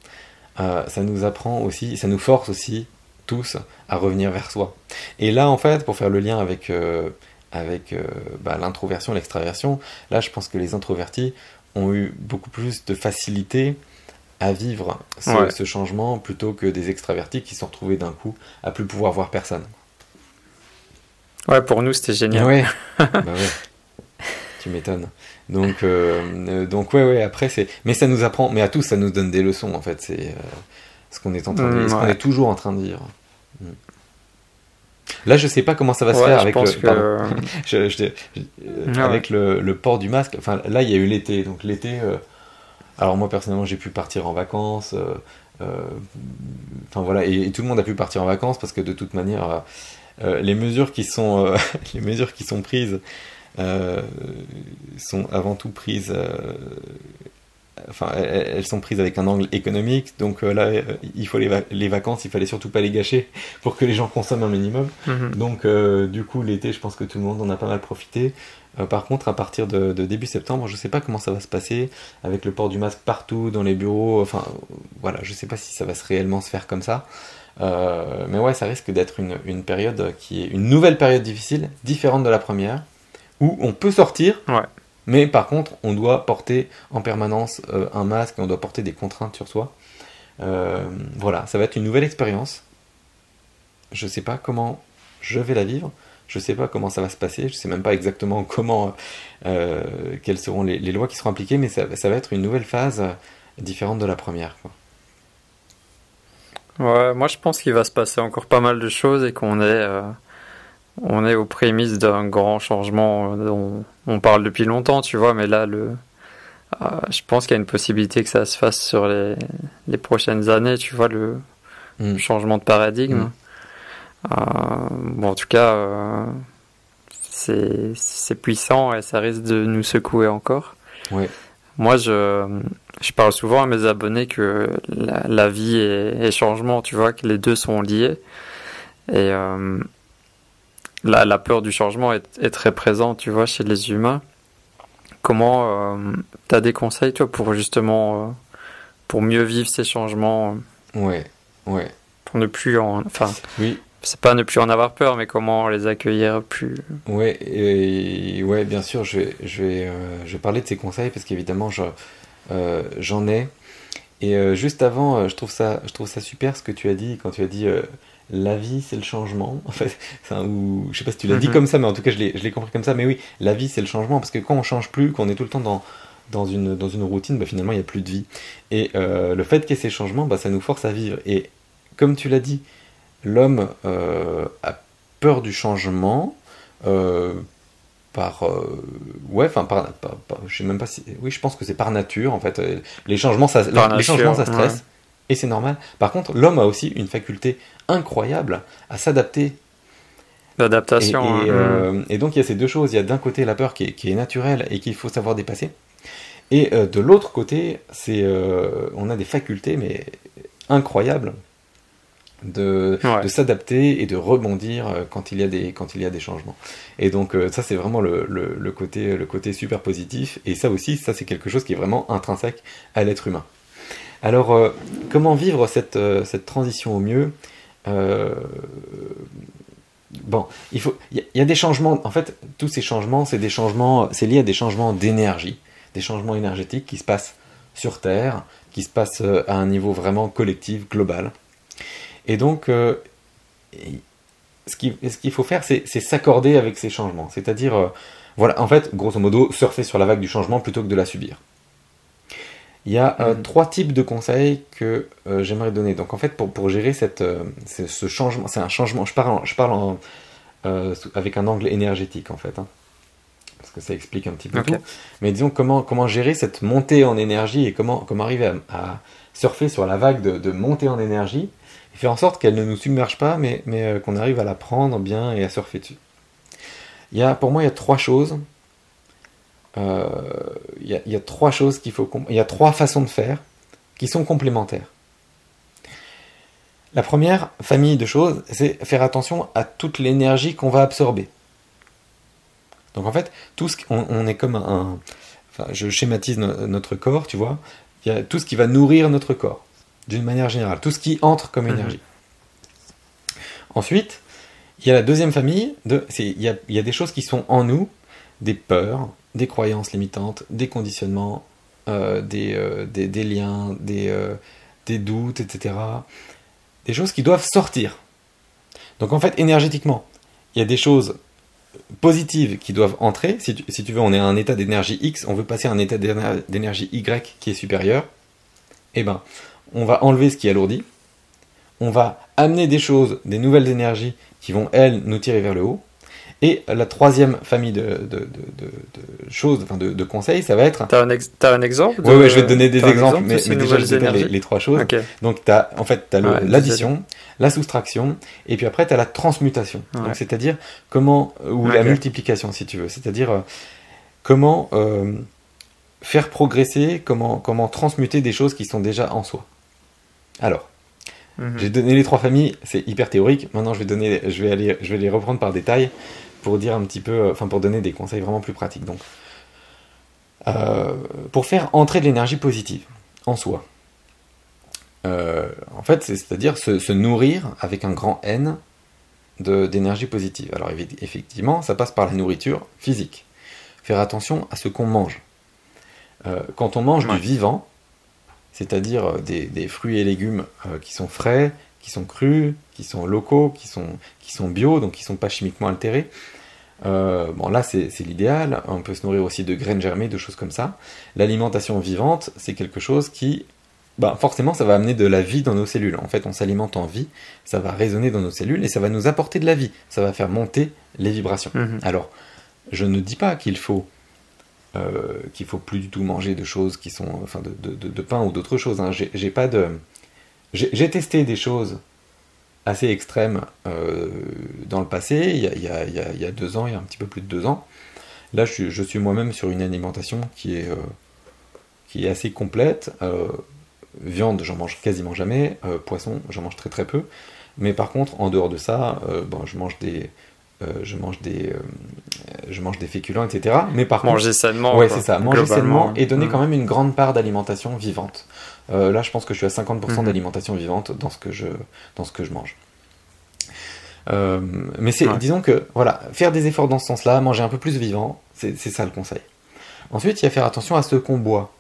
euh, ça nous apprend aussi, ça nous force aussi tous à revenir vers soi. Et là, en fait, pour faire le lien avec, euh, avec euh, bah, l'introversion, l'extraversion, là, je pense que les introvertis ont eu beaucoup plus de facilité à vivre ce, changement plutôt que des extravertis qui se sont retrouvés d'un coup à plus pouvoir voir personne. Ouais, pour nous, c'était génial. Ouais. bah ouais. Tu m'étonnes. Donc, euh, euh, donc ouais, ouais, après, c'est. Mais ça nous apprend, mais à tous, ça nous donne des leçons, en fait. C'est euh, ce qu'on est en train de dire, ce qu'on est toujours en train de dire. Mm. Là, je sais pas comment ça va se faire avec, le... avec le, port du masque. Enfin, là, il y a eu l'été. Donc, l'été, alors moi personnellement j'ai pu partir en vacances. Enfin voilà, et, tout le monde a pu partir en vacances parce que de toute manière, les mesures qui sont les mesures qui sont prises sont avant tout prises enfin, elles sont prises avec un angle économique. Donc euh, là, euh, il faut les, vacances, il fallait surtout pas les gâcher pour que les gens consomment un minimum. Mhm. Donc euh, du coup, l'été, je pense que tout le monde en a pas mal profité. par contre, à partir de, début septembre, je sais pas comment ça va se passer avec le port du masque partout dans les bureaux. Enfin, voilà, je sais pas si ça va se réellement se faire comme ça. mais ouais, ça risque d'être une, une, période qui est une nouvelle période difficile, différente de la première, où on peut sortir. Ouais mais par contre, on doit porter en permanence euh, un masque, on doit porter des contraintes sur soi. Euh, voilà, ça va être une nouvelle expérience. Je ne sais pas comment je vais la vivre. Je ne sais pas comment ça va se passer. Je ne sais même pas exactement comment, euh, quelles seront les, lois qui seront appliquées, mais ça, va être une nouvelle phase différente de la première. Ouais, moi je pense qu'il va se passer encore pas mal de choses et qu'on est on est aux prémices d'un grand changement dont on parle depuis longtemps, tu vois, mais là, le, euh, je pense qu'il y a une possibilité que ça se fasse sur les, les prochaines années, tu vois, le, mm. changement de paradigme. Mm. Euh, bon, en tout cas, euh, c'est puissant et ça risque de nous secouer encore. Moi, je, je parle souvent à mes abonnés que la, vie et, changement, tu vois, que les deux sont liés. Et la, la peur du changement est, très présente, tu vois, chez les humains. Comment euh, tu as des conseils, toi, pour justement euh, pour mieux vivre ces changements euh, Ouais, ouais. Pour ne plus en, enfin, oui. C'est pas ne plus en avoir peur, mais comment les accueillir plus? Ouais, et, ouais, bien sûr, je vais, je vais, je vais parler de ces conseils parce qu'évidemment, j'en ai. Et juste avant, je trouve ça, je trouve ça super ce que tu as dit quand tu as dit la vie c'est le changement. En fait, ou, je sais pas si tu l'as dit mhm. comme ça, mais en tout cas je l'ai compris comme ça. Mais oui, la vie c'est le changement parce que quand on change plus, qu'on est tout le temps dans dans une, dans une routine, bah, finalement il n'y a plus de vie. Et euh, le fait qu'il y ait ces changements, bah, ça nous force à vivre. Et comme tu l'as dit, l'homme euh, a peur du changement. Euh, par ouais enfin par, je sais même pas si oui je pense que c'est par nature en fait les changements ça les changements ça stresse et c'est normal. Par contre, l'homme a aussi une faculté incroyable à s'adapter. L'adaptation. Et, hein. euh, et, donc il y a ces deux choses. Il y a d'un côté la peur qui est, qui est naturelle et qu'il faut savoir dépasser. Et euh, de l'autre côté, c'est euh, on a des facultés mais incroyables de, de s'adapter et de rebondir quand il y a des quand il y a des changements. Et donc ça c'est vraiment le, le, le, côté le côté super positif. Et ça aussi ça c'est quelque chose qui est vraiment intrinsèque à l'être humain. Alors, euh, comment vivre cette, euh, cette, transition au mieux euh, Bon, il faut, il y, a des changements. En fait, tous ces changements, c'est des changements, c'est lié à des changements d'énergie, des changements énergétiques qui se passent sur Terre, qui se passent à un niveau vraiment collectif, global. Et donc, ce qu'il faut faire, c'est s'accorder avec ces changements. C'est-à-dire, voilà, en fait, grosso modo, surfer sur la vague du changement plutôt que de la subir. Il y a euh, mm. trois types de conseils que euh, j'aimerais donner. Donc en fait, pour, pour gérer cette, euh, ce changement, c'est un changement, je parle, je parle avec un angle énergétique en fait, hein. parce que ça explique un petit peu tout. Mais disons comment, comment gérer cette montée en énergie et comment, comment arriver à, surfer sur la vague de, de, montée en énergie et faire en sorte qu'elle ne nous submerge pas, mais, mais qu'on arrive à la prendre bien et à surfer dessus. Il y a, pour moi, il y a trois choses il euh, y, a trois choses qu'il faut. Il y a trois façons de faire qui sont complémentaires. La première famille de choses, c'est faire attention à toute l'énergie qu'on va absorber. Donc en fait, tout ce on, est comme un, enfin, je schématise notre corps, tu vois. Il y a tout ce qui va nourrir notre corps, d'une manière générale, tout ce qui entre comme mhm. énergie. Ensuite, il y a la deuxième famille de, il y, a, il y a des choses qui sont en nous, des peurs, des croyances limitantes, des conditionnements, euh, euh, des, liens, des, euh, doutes, etc. Des choses qui doivent sortir. Donc en fait, énergétiquement, il y a des choses positives qui doivent entrer. Si tu, si tu veux, on est à un état d'énergie X, on veut passer à un état d'énergie Y qui est supérieur. Eh ben, on va enlever ce qui alourdit. On va amener des choses, des nouvelles énergies qui vont, elles, nous tirer vers le haut. Et la troisième famille de, de, de, de choses, enfin de, conseils, ça va être. T'as un, ex... as un exemple Oui, ouais, je vais te donner des exemples, mais, mais déjà je vais les, les, trois choses. Donc, as, en fait, tu as l'addition, la soustraction, et puis après, tu as la transmutation. Donc, c'est-à-dire comment. ou la multiplication, si tu veux. C'est-à-dire euh, comment euh, faire progresser, comment, comment transmuter des choses qui sont déjà en soi. Alors. Mhm. J'ai donné les trois familles, c'est hyper théorique. Maintenant, je vais donner, je vais aller, je vais les reprendre par détail pour dire un petit peu, euh, enfin pour donner des conseils vraiment plus pratiques. Donc, euh, pour faire entrer de l'énergie positive en soi. Euh, en fait, c'est-à-dire se, nourrir avec un grand N d'énergie positive. Alors effectivement, ça passe par la nourriture physique. Faire attention à ce qu'on mange. quand on mange du vivant, c'est-à-dire des, fruits et légumes qui sont frais, qui sont crus, qui sont locaux, qui sont, qui sont bio, donc qui ne sont pas chimiquement altérés, euh, bon, là, c'est l'idéal. On peut se nourrir aussi de graines germées, de choses comme ça. L'alimentation vivante, c'est quelque chose qui, bah, forcément, ça va amener de la vie dans nos cellules. En fait, on s'alimente en vie, ça va résonner dans nos cellules et ça va nous apporter de la vie. Ça va faire monter les vibrations. Mhm. Alors, je ne dis pas qu'il faut euh, qu'il faut plus du tout manger de choses qui sont, enfin, de, de, pain ou d'autres choses. Hein. J'ai pas de, j'ai testé des choses assez extrême euh, dans le passé, il y, a, il, y a, deux ans, il y a un petit peu plus de deux ans. Là, je suis, je suis moi-même sur une alimentation qui est, euh, qui est assez complète. Euh, viande, j'en mange quasiment jamais. poisson, j'en mange très très peu. Mais par contre, en dehors de ça, bon, je mange des, je mange des, je mange des féculents, etc. Mais par manger sainement. Ouais, c'est ça. Manger sainement et donner quand même une grande part d'alimentation vivante. Euh, là, je pense que je suis à 50% mhm. d'alimentation vivante dans ce que je, dans ce que je mange. Euh, mais c'est, disons que, voilà, faire des efforts dans ce sens-là, manger un peu plus vivant, c'est ça le conseil. Ensuite, il y a faire attention à ce qu'on boit.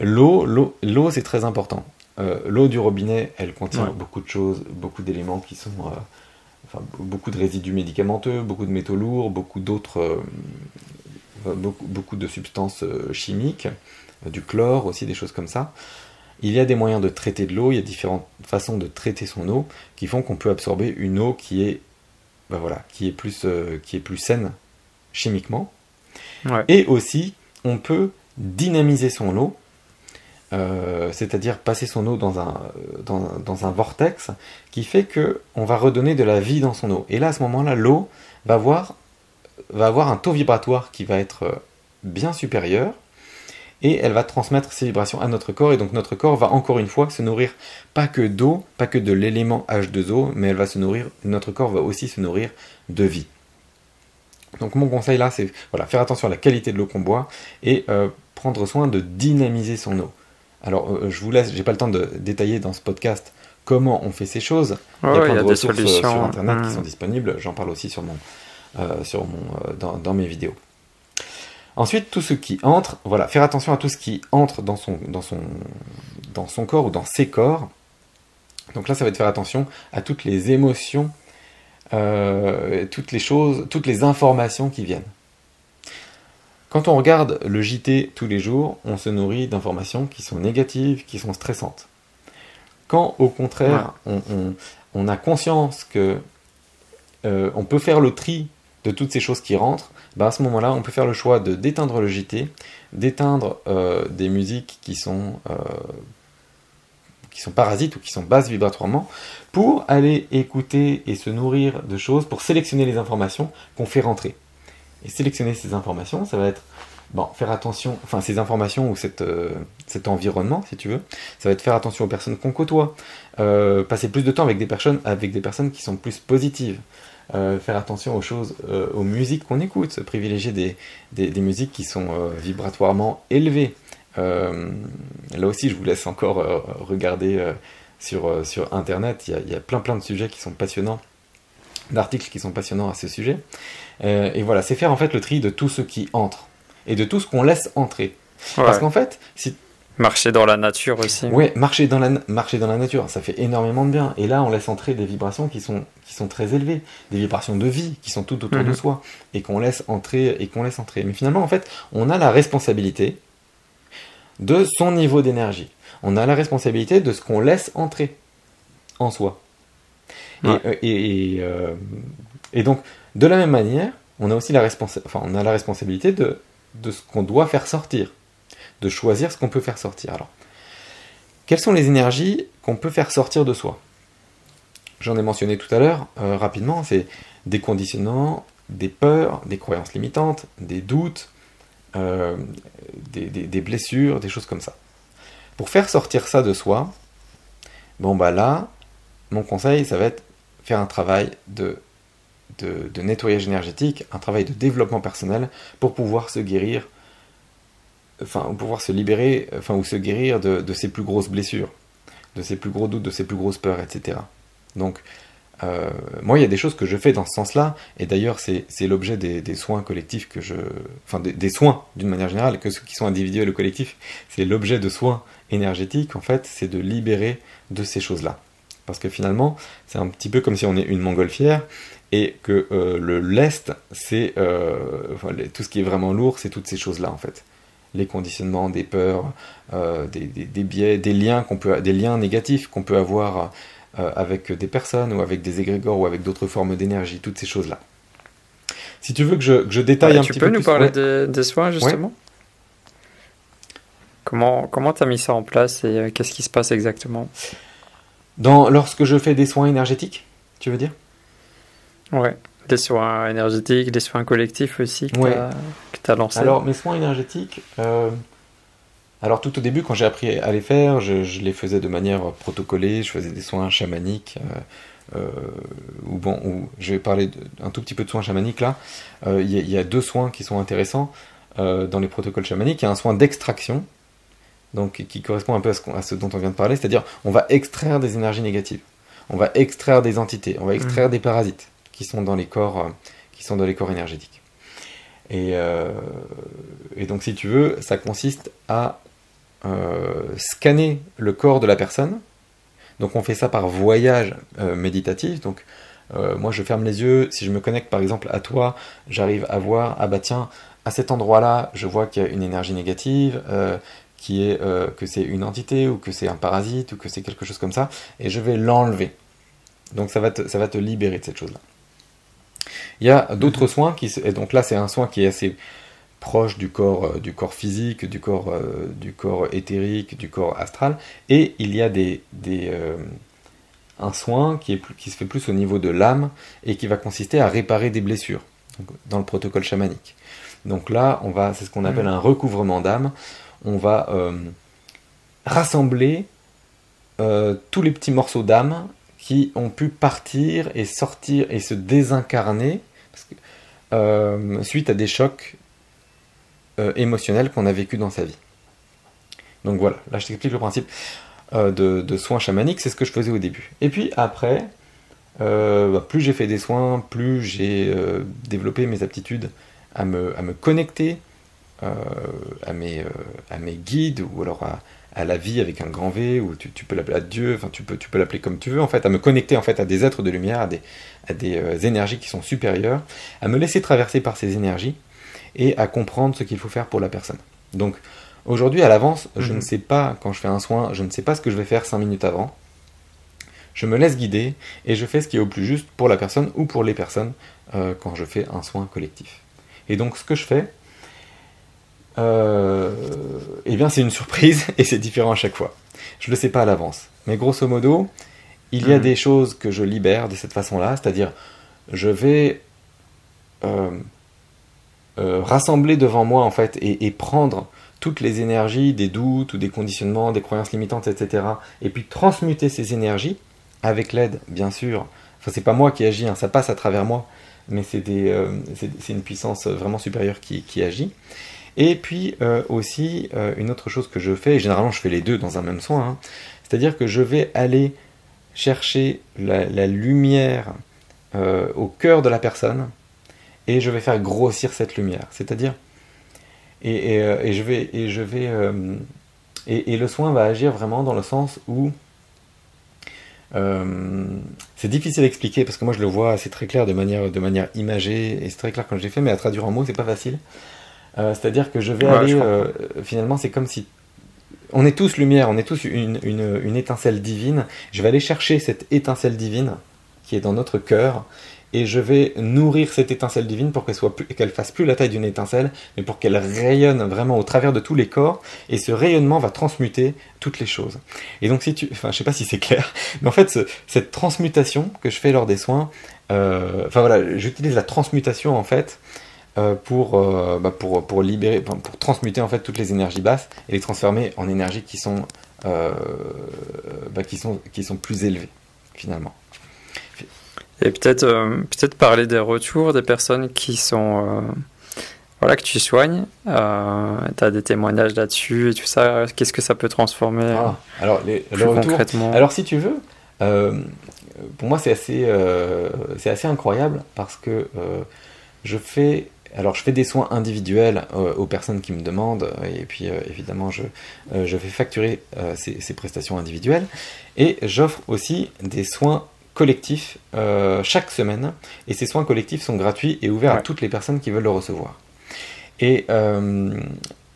L'eau, l'eau, c'est très important. Euh, l'eau du robinet, elle contient beaucoup de choses, beaucoup d'éléments qui sont, enfin, beaucoup de résidus médicamenteux, beaucoup de métaux lourds, beaucoup d'autres, beaucoup, beaucoup, de substances chimiques du chlore aussi, des choses comme ça. Il y a des moyens de traiter de l'eau, il y a différentes façons de traiter son eau qui font qu'on peut absorber une eau qui est, ben voilà, qui est, plus, euh, qui est plus saine chimiquement. Et aussi, on peut dynamiser son eau, euh, c'est-à-dire passer son eau dans un, vortex qui fait que on va redonner de la vie dans son eau. Et là, à ce moment-là, l'eau va avoir, un taux vibratoire qui va être bien supérieur et elle va transmettre ces vibrations à notre corps et donc notre corps va encore une fois se nourrir pas que d'eau, pas que de l'élément H2O, mais elle va se nourrir, notre corps va aussi se nourrir de vie. Donc mon conseil là, c'est faire attention à la qualité de l'eau qu'on boit et euh, prendre soin de dynamiser son eau. Alors euh, je vous laisse, j'ai pas le temps de détailler dans ce podcast comment on fait ces choses. il y a plein de ressources euh, sur internet qui mmh. sont disponibles. J'en parle aussi sur mon, sur mon, dans mes vidéos. Ensuite, tout ce qui entre, voilà, faire attention à tout ce qui entre dans son, dans son, dans son corps ou dans ses corps. Donc là, ça va être faire attention à toutes les émotions, euh, toutes les choses, toutes les informations qui viennent. Quand on regarde le JT tous les jours, on se nourrit d'informations qui sont négatives, qui sont stressantes. Quand au contraire, on, a conscience que euh, on peut faire le tri de toutes ces choses qui rentrent, bah à ce moment-là, on peut faire le choix de d'éteindre le JT, d'éteindre euh, des musiques qui sont, euh, qui sont parasites ou qui sont basses vibratoirement, pour aller écouter et se nourrir de choses, pour sélectionner les informations qu'on fait rentrer. Et sélectionner ces informations, ça va être bon, faire attention, enfin ces informations ou euh, cet environnement, si tu veux, ça va être faire attention aux personnes qu'on côtoie, passer plus de temps avec des personnes, avec des personnes qui sont plus positives. Euh, faire attention aux choses, euh, aux musiques qu'on écoute, privilégier des, des, musiques qui sont euh, vibratoirement élevées. là aussi, je vous laisse encore regarder sur, sur Internet. Il y, a, plein plein de sujets qui sont passionnants, d'articles qui sont passionnants à ce sujet. et voilà, c'est faire en fait le tri de tout ce qui entre et de tout ce qu'on laisse entrer. Parce qu'en fait, si Marcher dans la nature aussi. Ouais, marcher dans, la, marcher dans la nature, ça fait énormément de bien. Et là, on laisse entrer des vibrations qui sont, qui sont très élevées, des vibrations de vie qui sont tout autour de mhm. soi, et qu'on laisse entrer, et qu'on laisse entrer. Mais finalement, en fait, on a la responsabilité de son niveau d'énergie. On a la responsabilité de ce qu'on laisse entrer en soi. Et, euh, et, euh, Et donc, de la même manière, on a aussi la, enfin, on a la responsabilité de, de ce qu'on doit faire sortir, de choisir ce qu'on peut faire sortir. Alors, quelles sont les énergies qu'on peut faire sortir de soi? J'en ai mentionné tout à l'heure, euh, rapidement, c'est des conditionnements, des peurs, des croyances limitantes, des doutes, euh, des, blessures, des choses comme ça. Pour faire sortir ça de soi, bon bah là, mon conseil, ça va être faire un travail de, de, nettoyage énergétique, un travail de développement personnel pour pouvoir se guérir, enfin, pouvoir se libérer, enfin, ou se guérir de, de ses plus grosses blessures, de ses plus gros doutes, de ses plus grosses peurs, etc. Donc, euh, moi, il y a des choses que je fais dans ce sens-là, et d'ailleurs, c'est l'objet des, soins collectifs que je. Enfin, des, soins d'une manière générale, que ceux qui sont individuels ou collectifs, c'est l'objet de soins énergétiques, en fait, c'est de libérer de ces choses-là. Parce que finalement, c'est un petit peu comme si on est une montgolfière, et que euh, le lest, c'est. Euh, tout ce qui est vraiment lourd, c'est toutes ces choses-là, en fait les conditionnements, des peurs, des, des, biais, des liens qu'on peut, des liens négatifs qu'on peut avoir euh, avec des personnes ou avec des égrégores ou avec d'autres formes d'énergie, toutes ces choses-là. Si tu veux que je, je détaille un petit peu. Tu peux nous parler des, soins justement? Comment comment tu as mis ça en place et euh, qu'est-ce qui se passe exactement? Dans, Lorsque je fais des soins énergétiques, tu veux dire? Ouais, des soins énergétiques, des soins collectifs aussi que tu as, lancé. Alors, mes soins énergétiques, euh, alors tout au début, quand j'ai appris à les faire, je, les faisais de manière protocolée, je faisais des soins chamaniques. Euh, euh, ou bon, ou je vais parler un tout petit peu de soins chamaniques là. Il y, a deux soins qui sont intéressants dans les protocoles chamaniques. Il y a un soin d'extraction, donc qui correspond un peu à ce, dont on vient de parler, c'est-à-dire on va extraire des énergies négatives, on va extraire des entités, on va extraire mmh. des parasites qui sont dans les corps, qui sont dans les corps énergétiques. Et, et, donc, si tu veux, ça consiste à euh, scanner le corps de la personne. Donc on fait ça par voyage euh, méditatif. Donc euh, moi je ferme les yeux. Si je me connecte par exemple à toi, j'arrive à voir, ah bah tiens, à cet endroit-là, je vois qu'il y a une énergie négative, qui est que c'est une entité ou que c'est un parasite ou que c'est quelque chose comme ça, et je vais l'enlever. Donc ça va, te, ça va te libérer de cette chose-là. Il y a d'autres soins qui, et donc là c'est un soin qui est assez proche du corps, euh, du corps physique, du corps, euh, du corps éthérique, du corps astral, et il y a des, des euh, un soin qui, est qui se fait plus au niveau de l'âme et qui va consister à réparer des blessures dans le protocole chamanique. Donc là, on va, c'est ce qu'on appelle mm. un recouvrement d'âme. On va rassembler tous les petits morceaux d'âme qui ont pu partir et sortir et se désincarner suite à des chocs euh, émotionnel qu'on a vécu dans sa vie. Donc voilà, là je t'explique le principe euh, de, soins chamaniques, c'est ce que je faisais au début. Et puis après, euh, bah, plus j'ai fait des soins, plus j'ai développé mes aptitudes à me connecter à, mes, à mes guides ou alors à, la vie avec un grand V, ou tu, peux l'appeler à Dieu, enfin tu peux, tu peux l'appeler comme tu veux, en fait, à me connecter en fait à des êtres de lumière, à des, à des énergies qui sont supérieures, à me laisser traverser par ces énergies, et à comprendre ce qu'il faut faire pour la personne. Donc aujourd'hui à l'avance, je ne mhm. sais pas, quand je fais un soin, je ne sais pas ce que je vais faire 5 minutes avant. Je me laisse guider et je fais ce qui est au plus juste pour la personne ou pour les personnes euh, quand je fais un soin collectif. Et donc ce que je fais, euh, eh bien c'est une surprise et c'est différent à chaque fois. Je ne le sais pas à l'avance. Mais grosso modo, il y a mhm. des choses que je libère de cette façon-là, c'est-à-dire je vais euh, euh, rassembler devant moi en fait et, prendre toutes les énergies des doutes ou des conditionnements, des croyances limitantes, etc. Et puis transmuter ces énergies avec l'aide, bien sûr. Enfin, c'est pas moi qui agis, hein, ça passe à travers moi, mais c'est euh, une puissance vraiment supérieure qui, agit. Et puis euh, aussi, une autre chose que je fais, et généralement je fais les deux dans un même soin, hein, c'est-à-dire que je vais aller chercher la lumière au cœur de la personne, et je vais faire grossir cette lumière. C'est-à-dire, et, euh, je vais, et je vais, euh, et, le soin va agir vraiment dans le sens où euh, c'est difficile à expliquer parce que moi je le vois, c'est très clair de manière, de manière imagée et c'est très clair quand je l'ai fait, mais à traduire en mots c'est pas facile. C'est-à-dire que je vais aller, finalement c'est comme si on est tous lumière, on est tous une, une, une, étincelle divine. Je vais aller chercher cette étincelle divine qui est dans notre cœur et je vais nourrir cette étincelle divine pour qu'elle soit qu'elle fasse plus la taille d'une étincelle, mais pour qu'elle rayonne vraiment au travers de tous les corps, et ce rayonnement va transmuter toutes les choses. Et donc si tu, enfin je sais pas si c'est clair, mais en fait cette transmutation que je fais lors des soins, euh, enfin voilà, j'utilise la transmutation en fait euh, pour, euh, bah, pour, pour libérer, pour transmuter en fait toutes les énergies basses et les transformer en énergies qui sont, bah, qui sont, qui sont plus élevées finalement. Et peut-être euh, peut-être parler des retours des personnes qui sont euh, voilà que tu soignes. Euh, tu as des témoignages là-dessus et tout ça. Qu'est-ce que ça peut transformer ah, Alors les, concrètement? Alors si tu veux, pour moi c'est assez c'est assez incroyable parce que je fais alors je fais des soins individuels aux personnes qui me demandent et puis évidemment je, je fais facturer ces, ces, prestations individuelles et j'offre aussi des soins collectif euh, chaque semaine et ces soins collectifs sont gratuits et ouverts à toutes les personnes qui veulent le recevoir. Et euh,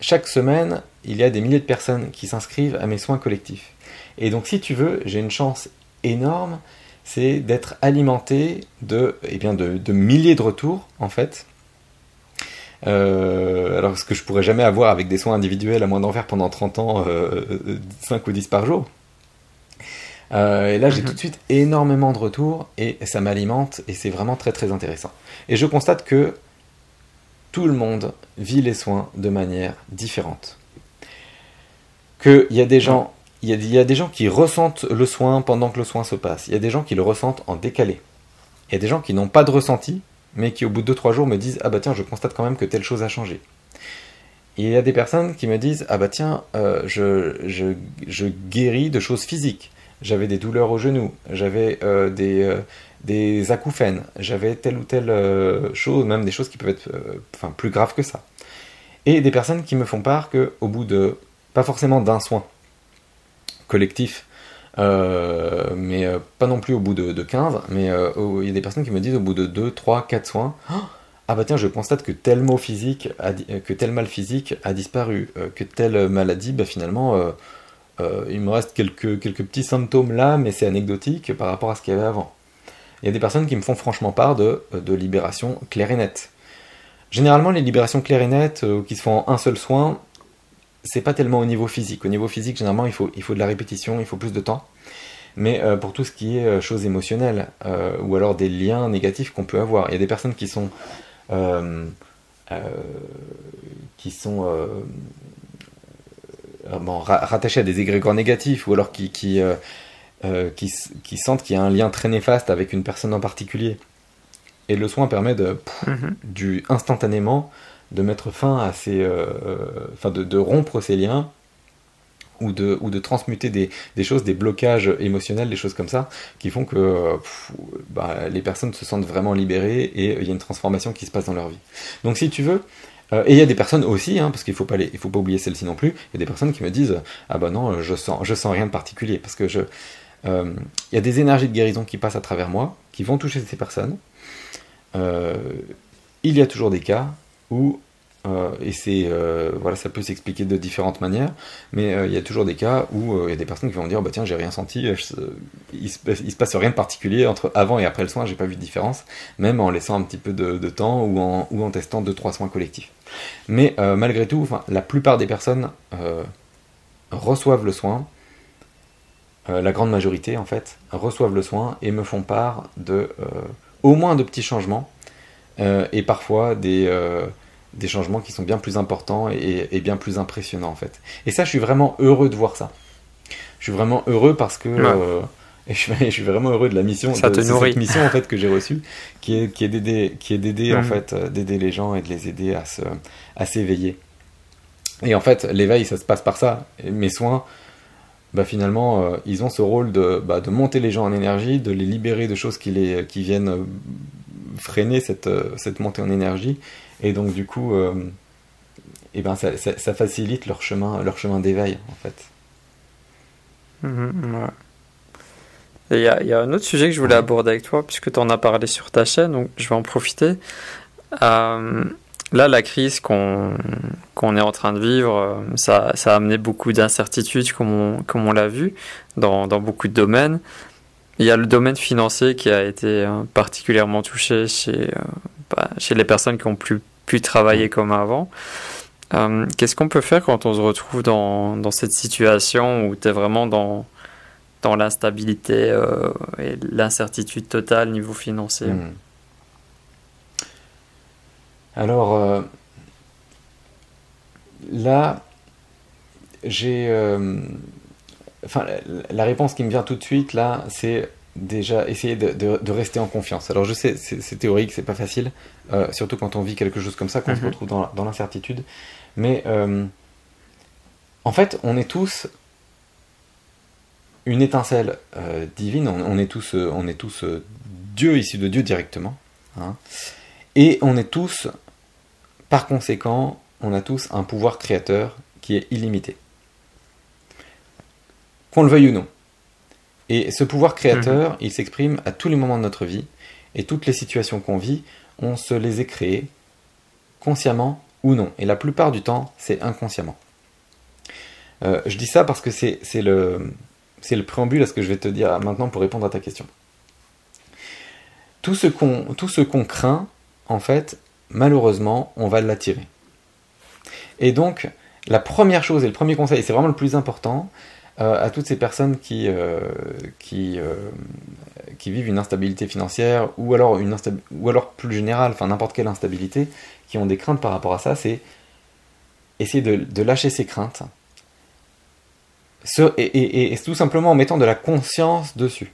chaque semaine, il y a des milliers de personnes qui s'inscrivent à mes soins collectifs. Et donc si tu veux, j'ai une chance énorme, c'est d'être alimenté de, eh bien de, milliers de retours en fait. Euh, alors ce que je pourrais jamais avoir avec des soins individuels à moins d'en faire pendant 30 ans, 5 ou 10 par jour. Euh, et là, j'ai mhm. tout de suite énormément de retours et ça m'alimente et c'est vraiment très très intéressant. Et je constate que tout le monde vit les soins de manière différente. Qu'il y a des gens, il y, a, des gens qui ressentent le soin pendant que le soin se passe. Il y a des gens qui le ressentent en décalé. Il y a des gens qui n'ont pas de ressenti, mais qui au bout de 2-3 jours me disent Ah bah tiens, je constate quand même que telle chose a changé. il y a des personnes qui me disent Ah bah tiens, euh, je, je guéris de choses physiques j'avais des douleurs au genou, j'avais euh, des, euh, des acouphènes, j'avais telle ou telle chose, même des choses qui peuvent être plus graves que ça. Et des personnes qui me font part qu'au bout de, pas forcément d'un soin collectif, mais pas non plus au bout de, 15, mais il y a des personnes qui me disent au bout de 2, 3, 4 soins, ah bah tiens, je constate que tel mot physique, que tel mal physique a disparu, que telle maladie, bah finalement euh, il me reste quelques, quelques petits symptômes là, mais c'est anecdotique par rapport à ce qu'il y avait avant. Il y a des personnes qui me font franchement part de, de libération claire et nette. Généralement, les libérations claires et nettes euh, qui se font en un seul soin, c'est pas tellement au niveau physique. Au niveau physique, généralement, il faut, il faut de la répétition, il faut plus de temps. Mais euh, pour tout ce qui est choses émotionnelles, ou alors des liens négatifs qu'on peut avoir, il y a des personnes qui sont, qui sont euh, bon, rattachés à des égrégores négatifs ou alors qui, qui, euh, euh, qui, qui, sentent qu'il y a un lien très néfaste avec une personne en particulier. Et le soin permet de, mhm. du, instantanément de mettre fin à ces. enfin, de, rompre ces liens ou de, ou de transmuter des, des, choses, des blocages émotionnels, des choses comme ça, qui font que bah, les personnes se sentent vraiment libérées et il y a une transformation qui se passe dans leur vie. Donc si tu veux, euh, et il y a des personnes aussi, hein, parce qu'il faut pas faut pas oublier celle-ci non plus. Il y a des personnes qui me disent ah bah non, je sens, je sens rien de particulier, parce que je, euh, il y a des énergies de guérison qui passent à travers moi, qui vont toucher ces personnes. Euh, il y a toujours des cas où euh, et c'est euh, voilà, ça peut s'expliquer de différentes manières, mais euh, il y a toujours des cas où il y a des personnes qui vont dire bah tiens j'ai rien senti, il, se, se passe rien de particulier entre avant et après le soin, j'ai pas vu de différence, même en laissant un petit peu de, temps ou en, ou en testant deux trois soins collectifs. Mais malgré tout, la plupart des personnes reçoivent le soin, la grande majorité en fait reçoivent le soin et me font part de au moins de petits changements et parfois des des changements qui sont bien plus importants et, bien plus impressionnants en fait. Et ça, je suis vraiment heureux de voir ça. Je suis vraiment heureux parce que euh, et je, suis, vraiment heureux de la mission, ça de, cette mission en fait que j'ai reçue, qui est qui est d'aider qui est d'aider en mm. fait euh, d'aider les gens et de les aider à se à s'éveiller. Et en fait, l'éveil, ça se passe par ça. mes soins, bah finalement, euh, ils ont ce rôle de, bah, de monter les gens en énergie, de les libérer de choses qui, les, qui viennent freiner cette, cette montée en énergie et donc, du coup, euh, eh ben, ça, ça, facilite leur chemin, leur chemin d'éveil, en fait. Mhm, il y, a, y, a un autre sujet que je voulais aborder avec toi, puisque tu en as parlé sur ta chaîne, donc je vais en profiter. Euh, là, la crise qu'on est en train de vivre, euh, ça, ça a amené beaucoup d'incertitudes, comme on, comme on l'a vu, dans, dans, beaucoup de domaines. Il y a le domaine financier qui a été particulièrement touché chez, bah, chez les personnes qui ont plus pu travailler comme avant. Qu'est-ce qu'on peut faire quand on se retrouve dans, dans cette situation où tu es vraiment dans, dans l'instabilité et l'incertitude totale niveau financier? Hmm. Alors là, j'ai. Euh, enfin, la réponse qui me vient tout de suite là, c'est déjà essayer de, rester en confiance. Alors je sais, c'est théorique, c'est pas facile, euh, surtout quand on vit quelque chose comme ça, qu'on se mhm. retrouve dans, l'incertitude. Mais euh, en fait, on est tous une étincelle divine. On, est tous, on est tous Dieu issu de Dieu directement, hein. et on est tous, par conséquent, on a tous un pouvoir créateur qui est illimité qu'on le veuille ou non. Et ce pouvoir créateur, mhm. il s'exprime à tous les moments de notre vie, et toutes les situations qu'on vit, on se les est créées, consciemment ou non. Et la plupart du temps, c'est inconsciemment. Euh, je dis ça parce que c'est le, le préambule à ce que je vais te dire maintenant pour répondre à ta question. Tout ce qu'on craint, en fait, malheureusement, on va l'attirer. Et donc, la première chose et le premier conseil, c'est vraiment le plus important, à toutes ces personnes qui, euh, euh, qui vivent une instabilité financière ou alors, une ou alors plus générale, enfin n'importe quelle instabilité, qui ont des craintes par rapport à ça, c'est essayer de, lâcher ces craintes. et, tout simplement en mettant de la conscience dessus.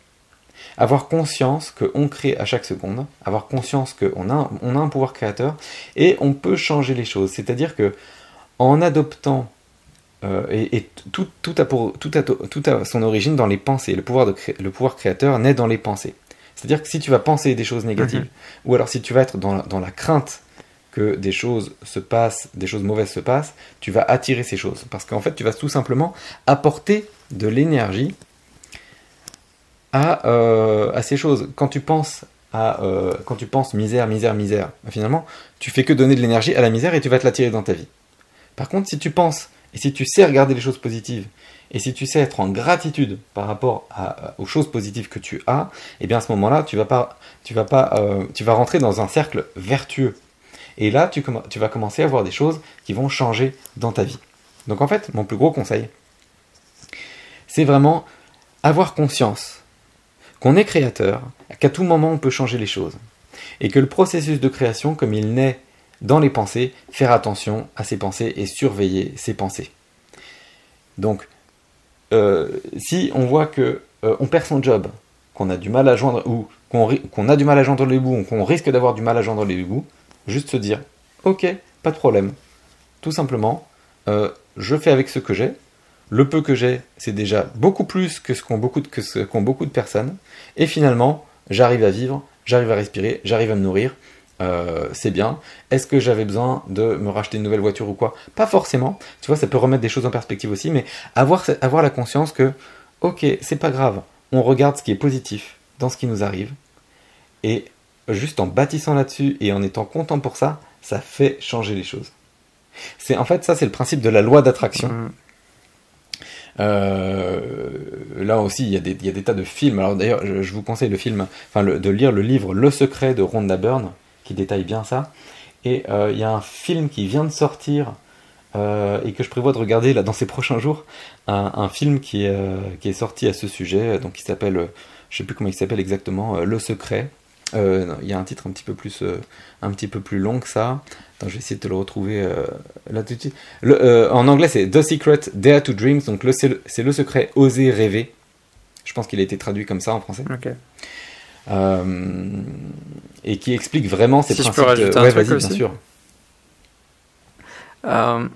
Avoir conscience qu'on crée à chaque seconde, avoir conscience qu'on a, on a un pouvoir créateur et on peut changer les choses. C'est-à-dire que en adoptant euh, et, tout, a pour, tout, a, son origine dans les pensées. Le pouvoir, de le pouvoir créateur naît dans les pensées. C'est-à-dire que si tu vas penser des choses négatives, mhm. ou alors si tu vas être dans, dans, la crainte que des choses se passent, des choses mauvaises se passent, tu vas attirer ces choses. Parce qu'en fait, tu vas tout simplement apporter de l'énergie à, euh, à, ces choses. Quand tu penses à, euh, quand tu penses misère, misère, misère, finalement, tu fais que donner de l'énergie à la misère et tu vas te l'attirer dans ta vie. Par contre, si tu penses et si tu sais regarder les choses positives, et si tu sais être en gratitude par rapport aux choses positives que tu as, et eh bien à ce moment-là, tu vas pas, tu vas pas, euh, tu vas rentrer dans un cercle vertueux. Et là, tu, tu vas commencer à voir des choses qui vont changer dans ta vie. Donc en fait, mon plus gros conseil, c'est vraiment avoir conscience qu'on est créateur, qu'à tout moment on peut changer les choses, et que le processus de création, comme il naît dans les pensées, faire attention à ses pensées et surveiller ses pensées. Donc, euh, si on voit que euh, on perd son job, qu'on a du mal à joindre ou qu'on a du mal à joindre les bouts, ou qu'on risque d'avoir du mal à joindre les bouts, juste se dire, ok, pas de problème. Tout simplement, euh, je fais avec ce que j'ai. Le peu que j'ai, c'est déjà beaucoup plus que ce qu'ont beaucoup de personnes. Et finalement, j'arrive à vivre, j'arrive à respirer, j'arrive à me nourrir. Euh, c'est bien. Est-ce que j'avais besoin de me racheter une nouvelle voiture ou quoi? Pas forcément. Tu vois, ça peut remettre des choses en perspective aussi, mais avoir, avoir la conscience que, ok, c'est pas grave. On regarde ce qui est positif dans ce qui nous arrive. Et juste en bâtissant là-dessus et en étant content pour ça, ça fait changer les choses. C'est en fait ça, c'est le principe de la loi d'attraction. Mmh. Euh, là aussi, il y, a des, il y, a des, tas de films. Alors d'ailleurs, je, vous conseille le film, enfin de lire le livre Le Secret de Rhonda Byrne, qui détaille bien ça. Et euh, il y a un film qui vient de sortir euh, et que je prévois de regarder là dans ces prochains jours, un, film qui est, euh, qui est sorti à ce sujet, donc qui s'appelle, je sais plus comment il s'appelle exactement, Le Secret. il y a un titre un petit peu plus, un petit peu plus long que ça. Attends, je vais essayer de te le retrouver là tout de suite. en anglais, c'est The Secret Dare to Dreams, donc c'est le, secret oser rêver. Je pense qu'il a été traduit comme ça en français. Ok. Euh, et qui explique vraiment ces si principes. Je peux rajouter un truc aussi. bien sûr. Euh,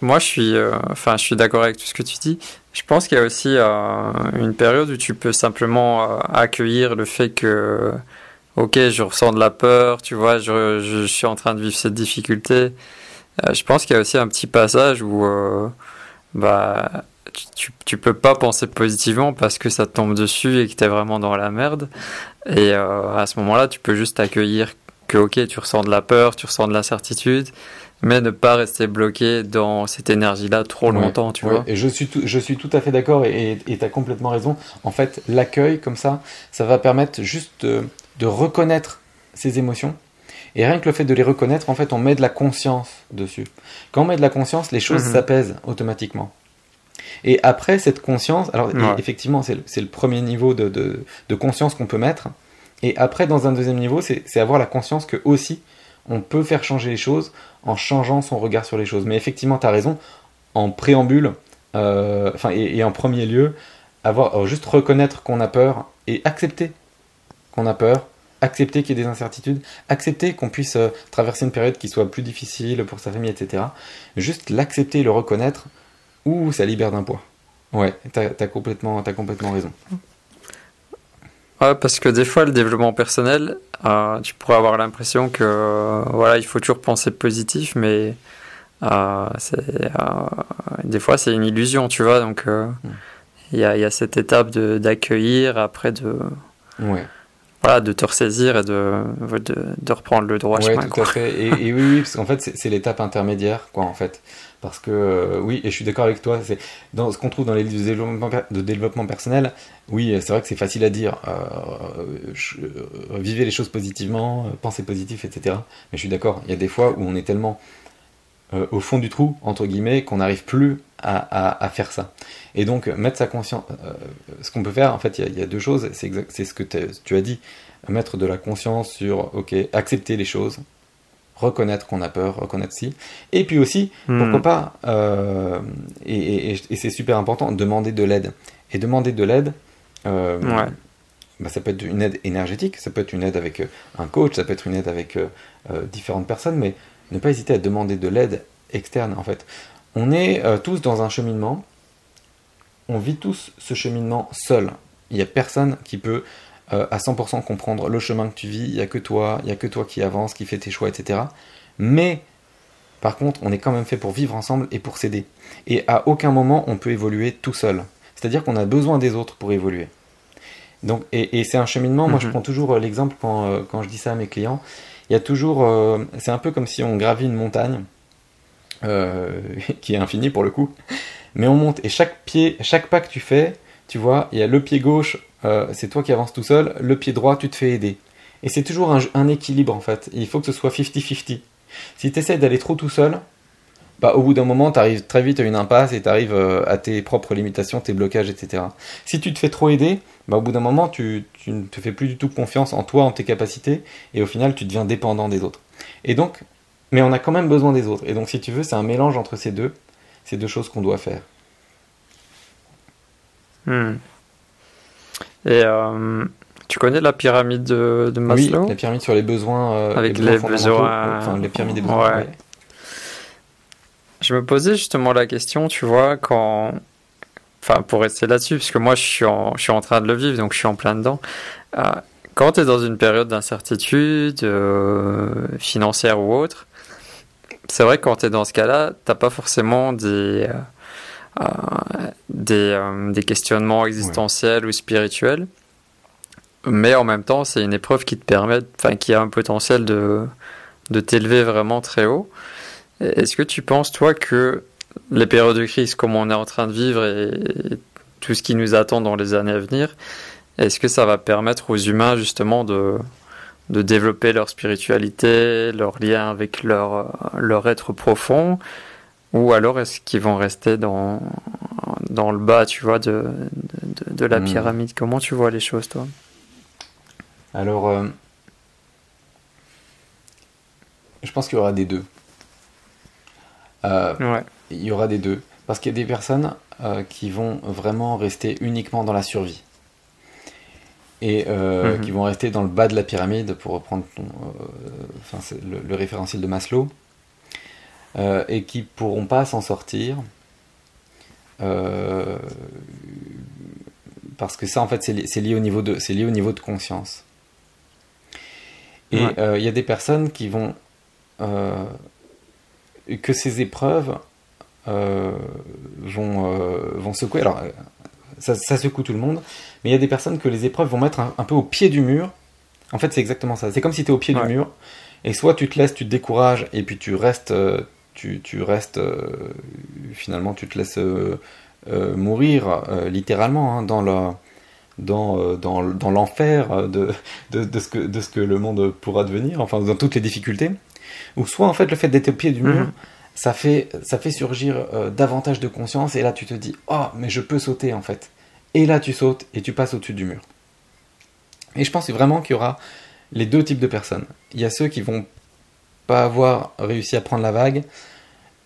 moi, je suis, euh, enfin, je suis d'accord avec tout ce que tu dis. Je pense qu'il y a aussi une période où tu peux simplement accueillir le fait que, ok, je ressens de la peur, tu vois, je, je, suis en train de vivre cette difficulté. je pense qu'il y a aussi un petit passage où, bah, tu, tu peux pas penser positivement parce que ça te tombe dessus et que tu es vraiment dans la merde. Et euh, à ce moment-là, tu peux juste accueillir que ok, tu ressens de la peur, tu ressens de l'incertitude, mais ne pas rester bloqué dans cette énergie-là trop longtemps, tu vois. Et je suis, tout, je suis tout à fait d'accord et tu as complètement raison. En fait, l'accueil comme ça, ça va permettre juste de, reconnaître ces émotions. Et rien que le fait de les reconnaître, en fait, on met de la conscience dessus. Quand on met de la conscience, les choses mhm. s'apaisent automatiquement. Et après cette conscience, alors effectivement, c'est le, le, premier niveau de, de, de conscience qu'on peut mettre. Et après, dans un deuxième niveau, c'est avoir la conscience que aussi, on peut faire changer les choses en changeant son regard sur les choses. Mais effectivement, tu as raison, en préambule, euh, et, en premier lieu, avoir, euh, juste reconnaître qu'on a peur et accepter qu'on a peur, accepter qu'il y ait des incertitudes, accepter qu'on puisse euh, traverser une période qui soit plus difficile pour sa famille, etc. Juste l'accepter et le reconnaître, ou ça libère d'un poids. Ouais, t'as as complètement, as complètement raison. Ouais, parce que des fois, le développement personnel, euh, tu pourrais avoir l'impression que euh, voilà, il faut toujours penser positif, mais euh, des fois, c'est une illusion, tu vois. Donc, hmm. il y, a, y, a, cette étape d'accueillir, après de. Ouais. Voilà, de te ressaisir et de, de, de reprendre le droit ouais, chemin. tout à fait. Et, et, oui, oui, parce qu'en fait, c'est l'étape intermédiaire, quoi, en fait. Parce que, euh, oui, et je suis d'accord avec toi, c'est dans ce qu'on trouve dans les livres de développement, personnel, oui, c'est vrai que c'est facile à dire, euh, euh, vivez les choses positivement, pensez positif, etc. Mais je suis d'accord, il y a des fois où on est tellement au fond du trou, entre guillemets, qu'on n'arrive plus à, faire ça. Et donc, mettre sa conscience, ce qu'on peut faire, en fait, il y, a deux choses, c'est ce que tu as dit, mettre de la conscience sur, ok, accepter les choses, reconnaître qu'on a peur, reconnaître si. Et puis aussi, hmm. pourquoi pas, euh, et, c'est super important, demander de l'aide. Et demander de l'aide, euh, bah, ça peut être une aide énergétique, ça peut être une aide avec euh, un coach, ça peut être une aide avec différentes personnes, mais ne pas hésiter à demander de l'aide externe en fait. On est tous dans un cheminement, on vit tous ce cheminement seul. Il n'y a personne qui peut euh, à 100% comprendre le chemin que tu vis, il n'y a que toi, il n'y a que toi qui avance, qui fait tes choix, etc. Mais, par contre, on est quand même fait pour vivre ensemble et pour s'aider. Et à aucun moment on peut évoluer tout seul. C'est-à-dire qu'on a besoin des autres pour évoluer. Donc, et, c'est un cheminement, moi je mhm. prends toujours euh, l'exemple quand, euh, quand, je dis ça à mes clients, il y a toujours, c'est un peu comme si on gravit une montagne, qui est infinie pour le coup, mais on monte, et chaque pied, chaque pas que tu fais, tu vois, il y a le pied gauche, euh, c'est toi qui avances tout seul, le pied droit, tu te fais aider. Et c'est toujours un, équilibre en fait. Il faut que ce soit 50-50. Si tu essaies d'aller trop tout seul, bah, au bout d'un moment, tu arrives très vite à une impasse et tu arrives euh, à tes propres limitations, tes blocages, etc. Si tu te fais trop aider, bah, au bout d'un moment, tu, ne te fais plus du tout confiance en toi, en tes capacités, et au final, tu deviens dépendant des autres. Et donc, mais on a quand même besoin des autres. Et donc, si tu veux, c'est un mélange entre ces deux, ces deux choses qu'on doit faire. Hmm. Et euh, tu connais la pyramide de, Maslow Oui, la pyramide sur les besoins. Euh, Avec les, besoins. Enfin, les pyramides des besoins. Je me posais justement la question, tu vois, quand. Enfin, pour rester là-dessus, parce que moi, je suis, en, je suis en train de le vivre, donc je suis en plein dedans. Euh, quand tu es dans une période d'incertitude financière ou autre, c'est vrai que quand tu es dans ce cas-là, t'as pas forcément des, euh, des, euh, des, questionnements existentiels ou spirituels. Mais en même temps, c'est une épreuve qui te permet, enfin, qui a un potentiel de, de t'élever vraiment très haut. Est-ce que tu penses, toi, que les périodes de crise comme on est en train de vivre et, tout ce qui nous attend dans les années à venir, est-ce que ça va permettre aux humains justement de, de développer leur spiritualité, leur lien avec leur, leur être profond? Ou alors est-ce qu'ils vont rester dans, dans le bas, tu vois, de, de, de la hmm. pyramide? Comment tu vois les choses, toi? Alors, euh, je pense qu'il y aura des deux. Euh, ouais. Il y aura des deux. Parce qu'il y a des personnes euh, qui vont vraiment rester uniquement dans la survie. Et mhm. qui vont rester dans le bas de la pyramide, pour reprendre ton, enfin, le, le référentiel de Maslow. Euh, et qui pourront pas s'en sortir. Euh, parce que ça, en fait, c'est lié, au niveau de, lié au niveau de conscience. Et euh, il y a des personnes qui vont. que ces épreuves vont, vont secouer. Alors, ça, secoue tout le monde, mais il y a des personnes que les épreuves vont mettre un, peu au pied du mur En fait, c'est exactement ça. C'est comme si tu es au pied du mur, et soit tu te laisses, tu te décourages, et puis tu restes, tu, tu restes, finalement, tu te laisses mourir littéralement hein, dans le dans, dans, dans l'enfer de, de, de, ce que, de ce que le monde pourra devenir, enfin dans toutes les difficultés, ou soit en fait le fait d'être au pied du mur, mhm. ça, fait, ça fait surgir davantage de conscience, et là tu te dis, oh mais je peux sauter en fait. Et là tu sautes et tu passes au-dessus du mur. Et je pense vraiment qu'il y aura les deux types de personnes. Il y a ceux qui vont pas avoir réussi à prendre la vague,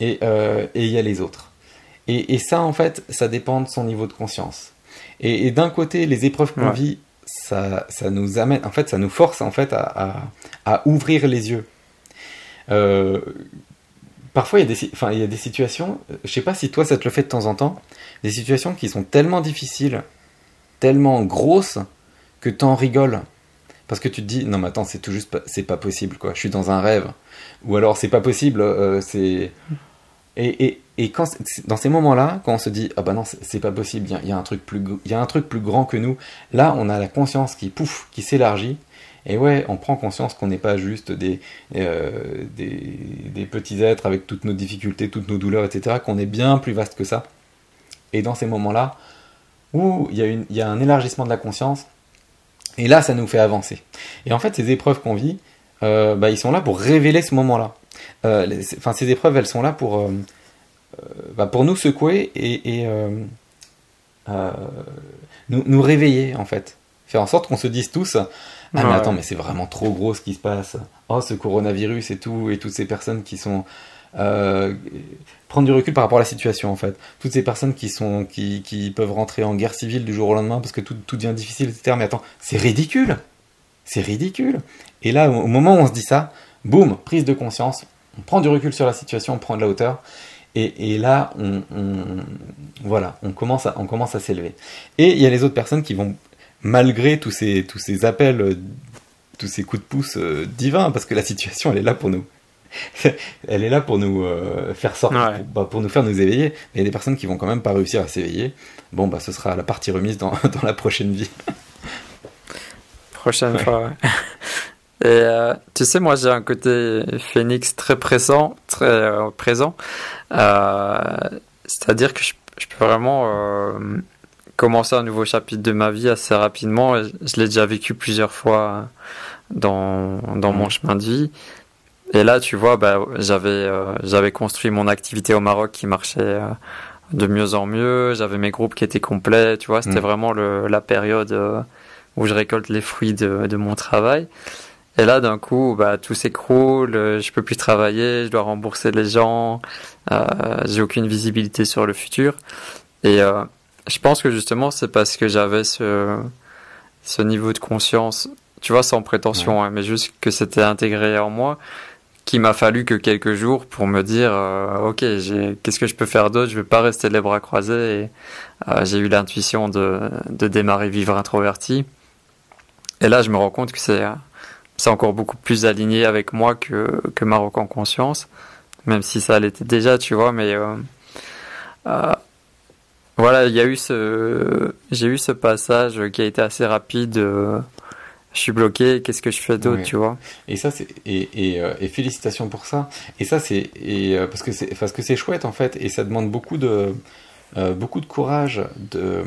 et, euh, et il y a les autres. Et, et, ça, en fait, ça dépend de son niveau de conscience. Et, et d'un côté, les épreuves qu'on vit, ça, ça nous amène, en fait, ça nous force en fait à, à, à ouvrir les yeux. Euh, parfois, il y, a des, enfin, il y a des situations, je sais pas si toi ça te le fait de temps en temps, des situations qui sont tellement difficiles, tellement grosses, que t'en rigoles. Parce que tu te dis, non mais attends, c'est tout juste, c'est pas possible quoi, je suis dans un rêve. Ou alors c'est pas possible, euh, c'est... Et, et, et quand, dans ces moments-là, quand on se dit, ah bah non, c'est pas possible, il y, a un truc plus, il y a un truc plus grand que nous, là on a la conscience qui, pouf, qui s'élargit, et ouais, on prend conscience qu'on n'est pas juste des, euh, des, des, petits êtres avec toutes nos difficultés, toutes nos douleurs, etc., qu'on est bien plus vaste que ça. Et dans ces moments-là, où il y, il y a un élargissement de la conscience, et là, ça nous fait avancer. Et en fait, ces épreuves qu'on vit, euh, bah, ils sont là pour révéler ce moment-là. Euh, enfin, ces épreuves, elles sont là pour, euh, bah, pour nous secouer et, et nous, nous, réveiller, en fait. Faire en sorte qu'on se dise tous Ah, mais attends, mais c'est vraiment trop gros ce qui se passe. Oh, ce coronavirus et tout, et toutes ces personnes qui sont euh, prendre du recul par rapport à la situation en fait. Toutes ces personnes qui sont qui, qui peuvent rentrer en guerre civile du jour au lendemain parce que tout, tout devient difficile, etc. Mais attends, c'est ridicule, c'est ridicule. Et là, au moment où on se dit ça, boum, prise de conscience, on prend du recul sur la situation, on prend de la hauteur. Et, et là, on, on, voilà, on commence à, on commence à s'élever. Et il y a les autres personnes qui vont, malgré tous ces, tous ces appels, tous ces coups de pouce euh, divins, parce que la situation, elle est là pour nous elle est là pour nous euh, faire sortir, bah, pour, nous faire nous éveiller. Mais il y a des personnes qui vont quand même pas réussir à s'éveiller. Bon, bah, ce sera la partie remise dans, dans la prochaine vie. Prochaine fois, ouais. Et euh, tu sais, moi j'ai un côté phénix très présent, très euh, présent. C'est-à-dire que je, peux vraiment commencer un nouveau chapitre de ma vie assez rapidement. Je l'ai déjà vécu plusieurs fois dans, dans mon chemin de vie. Et là, tu vois, bah, j'avais euh, j'avais construit mon activité au Maroc qui marchait euh, de mieux en mieux. J'avais mes groupes qui étaient complets. Tu vois, c'était mm. vraiment le, la période euh, où je récolte les fruits de, de mon travail. Et là, d'un coup, bah, tout s'écroule. Je peux plus travailler. Je dois rembourser les gens. J'ai aucune visibilité sur le futur. Et je pense que justement, c'est parce que j'avais ce ce niveau de conscience tu vois, sans prétention, hein, mais juste que c'était intégré en moi, qu'il m'a fallu que quelques jours pour me dire euh, ok qu'est-ce que je peux faire d'autre? Je vais pas rester les bras croisés et euh, j'ai eu l'intuition de, de démarrer vivre introverti et là je me rends compte que c'est c'est encore beaucoup plus aligné avec moi que que Maroc en conscience même si ça l'était déjà tu vois mais euh, euh voilà il y a eu ce j'ai eu ce passage qui a été assez rapide je suis bloqué, qu'est-ce que je fais d'autre, tu vois? Et ça, c'est et, et, euh, et, félicitations pour ça. Et ça, c'est et euh, parce que c'est parce que c'est chouette en fait, et ça demande beaucoup de euh, beaucoup de courage de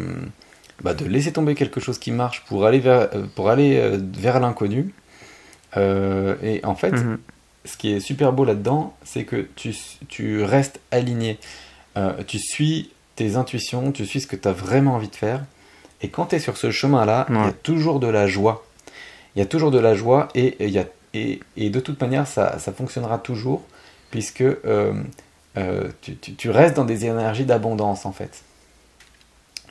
bah, de laisser tomber quelque chose qui marche pour aller vers pour aller vers l'inconnu. et en fait, mhm. ce qui est super beau là-dedans, c'est que tu tu restes aligné, tu suis tes intuitions, tu suis ce que tu as vraiment envie de faire. Et quand tu es sur ce chemin-là, il y a toujours de la joie il y a toujours de la joie et, y a, et, et, de toute manière, ça, ça fonctionnera toujours puisque euh, euh, tu, tu, restes dans des énergies d'abondance en fait.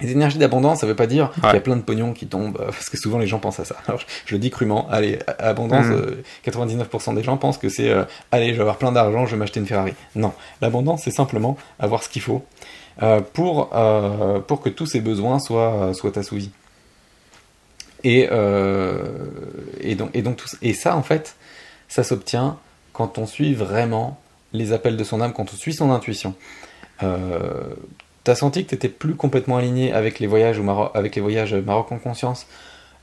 Les énergies d'abondance, ça ne veut pas dire qu'il y a plein de pognon qui tombent, euh, parce que souvent les gens pensent à ça. Alors, je, le dis crûment, allez, abondance, 99% mmh. des gens pensent que c'est allez, je vais avoir plein d'argent, je vais m'acheter une Ferrari. Non, l'abondance, c'est simplement avoir ce qu'il faut pour, pour que tous ces besoins soient, soient assouvis. Et, euh, et, donc, et, donc tout, et ça, en fait, ça s'obtient quand on suit vraiment les appels de son âme, quand on suit son intuition. Euh, T'as senti que t'étais plus complètement aligné avec les voyages, au Maroc, avec les voyages Maroc en conscience,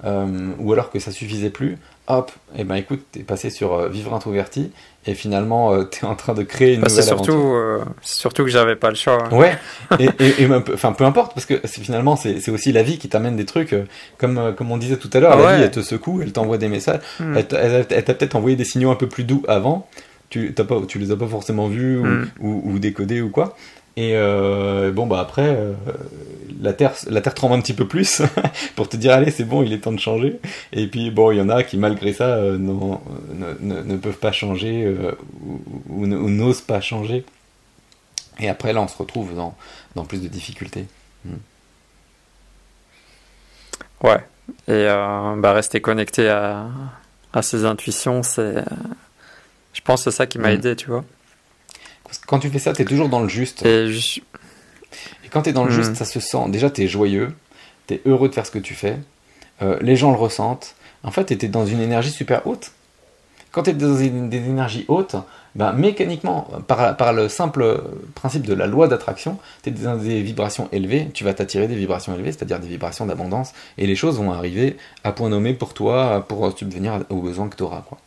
euh, ou alors que ça suffisait plus? hop, et eh ben écoute, t'es passé sur euh, vivre introverti et finalement euh, t'es en train de créer une bah, nouvelle c'est surtout, surtout que j'avais pas le choix. Hein. Ouais, et, et, enfin peu importe parce que finalement c'est aussi la vie qui t'amène des trucs comme comme on disait tout à l'heure, ah la vie elle te secoue, elle t'envoie des messages, hmm. elle, t'a peut-être envoyé des signaux un peu plus doux avant, tu t'as pas, tu les as pas forcément vus ou, hmm. ou, ou décodés ou quoi, et euh, bon, bah après, euh, la, terre, la Terre tremble un petit peu plus pour te dire, allez, c'est bon, il est temps de changer. Et puis, bon, il y en a qui, malgré ça, euh, non, ne, ne, peuvent pas changer ou, n'osent pas changer. Et après, là, on se retrouve dans, dans plus de difficultés. Hmm. Ouais. Et bah, rester connecté à, à ses intuitions, c'est. Je pense que c'est ça qui m'a hmm. aidé, tu vois quand tu fais ça, tu es toujours dans le juste. Et, quand tu es dans le juste, hmm. ça se sent. Déjà, tu es joyeux, tu es heureux de faire ce que tu fais, euh, les gens le ressentent. En fait, tu es dans une énergie super haute. Quand tu es dans des énergies hautes, ben, mécaniquement, par, par, le simple principe de la loi d'attraction, tu es dans des vibrations élevées, tu vas t'attirer des vibrations élevées, c'est-à-dire des vibrations d'abondance, et les choses vont arriver à point nommé pour toi, pour subvenir aux besoins que tu auras. Quoi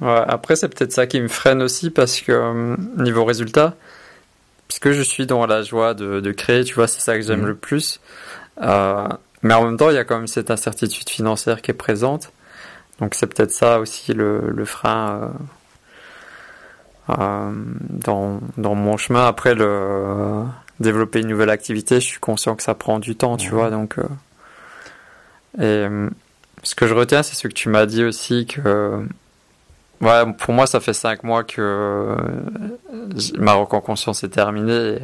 après, c'est peut-être ça qui me freine aussi parce que euh, niveau résultat, puisque je suis dans la joie de, de créer, tu vois, c'est ça que j'aime mhm. le plus. Euh, mais en même temps, il y a quand même cette incertitude financière qui est présente. Donc c'est peut-être ça aussi le, le frein euh, euh dans, dans mon chemin. Après, le développer une nouvelle activité, je suis conscient que ça prend du temps, tu vois. Donc, et ce que je retiens, c'est ce que tu m'as dit aussi que Ouais, pour moi, ça fait cinq mois que euh, Maroc en conscience est terminé.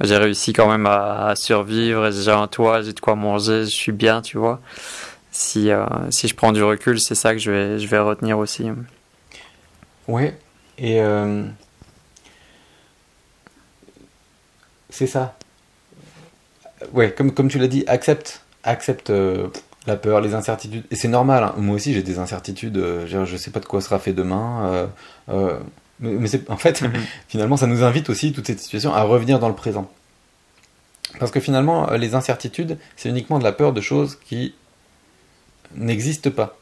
J'ai réussi quand même à, survivre. J'ai un toit, j'ai de quoi manger, je suis bien, tu vois. Si, euh, si je prends du recul, c'est ça que je vais, je vais retenir aussi. Ouais, et euh, c'est ça. Ouais, comme, comme tu l'as dit, accepte, accepte la peur, les incertitudes. Et c'est normal, hein. moi aussi j'ai des incertitudes, euh, je sais pas de quoi sera fait demain. Euh, euh, mais, en fait, mhm. finalement, ça nous invite aussi, toute cette situation, à revenir dans le présent. Parce que finalement, les incertitudes, c'est uniquement de la peur de choses qui n'existent pas.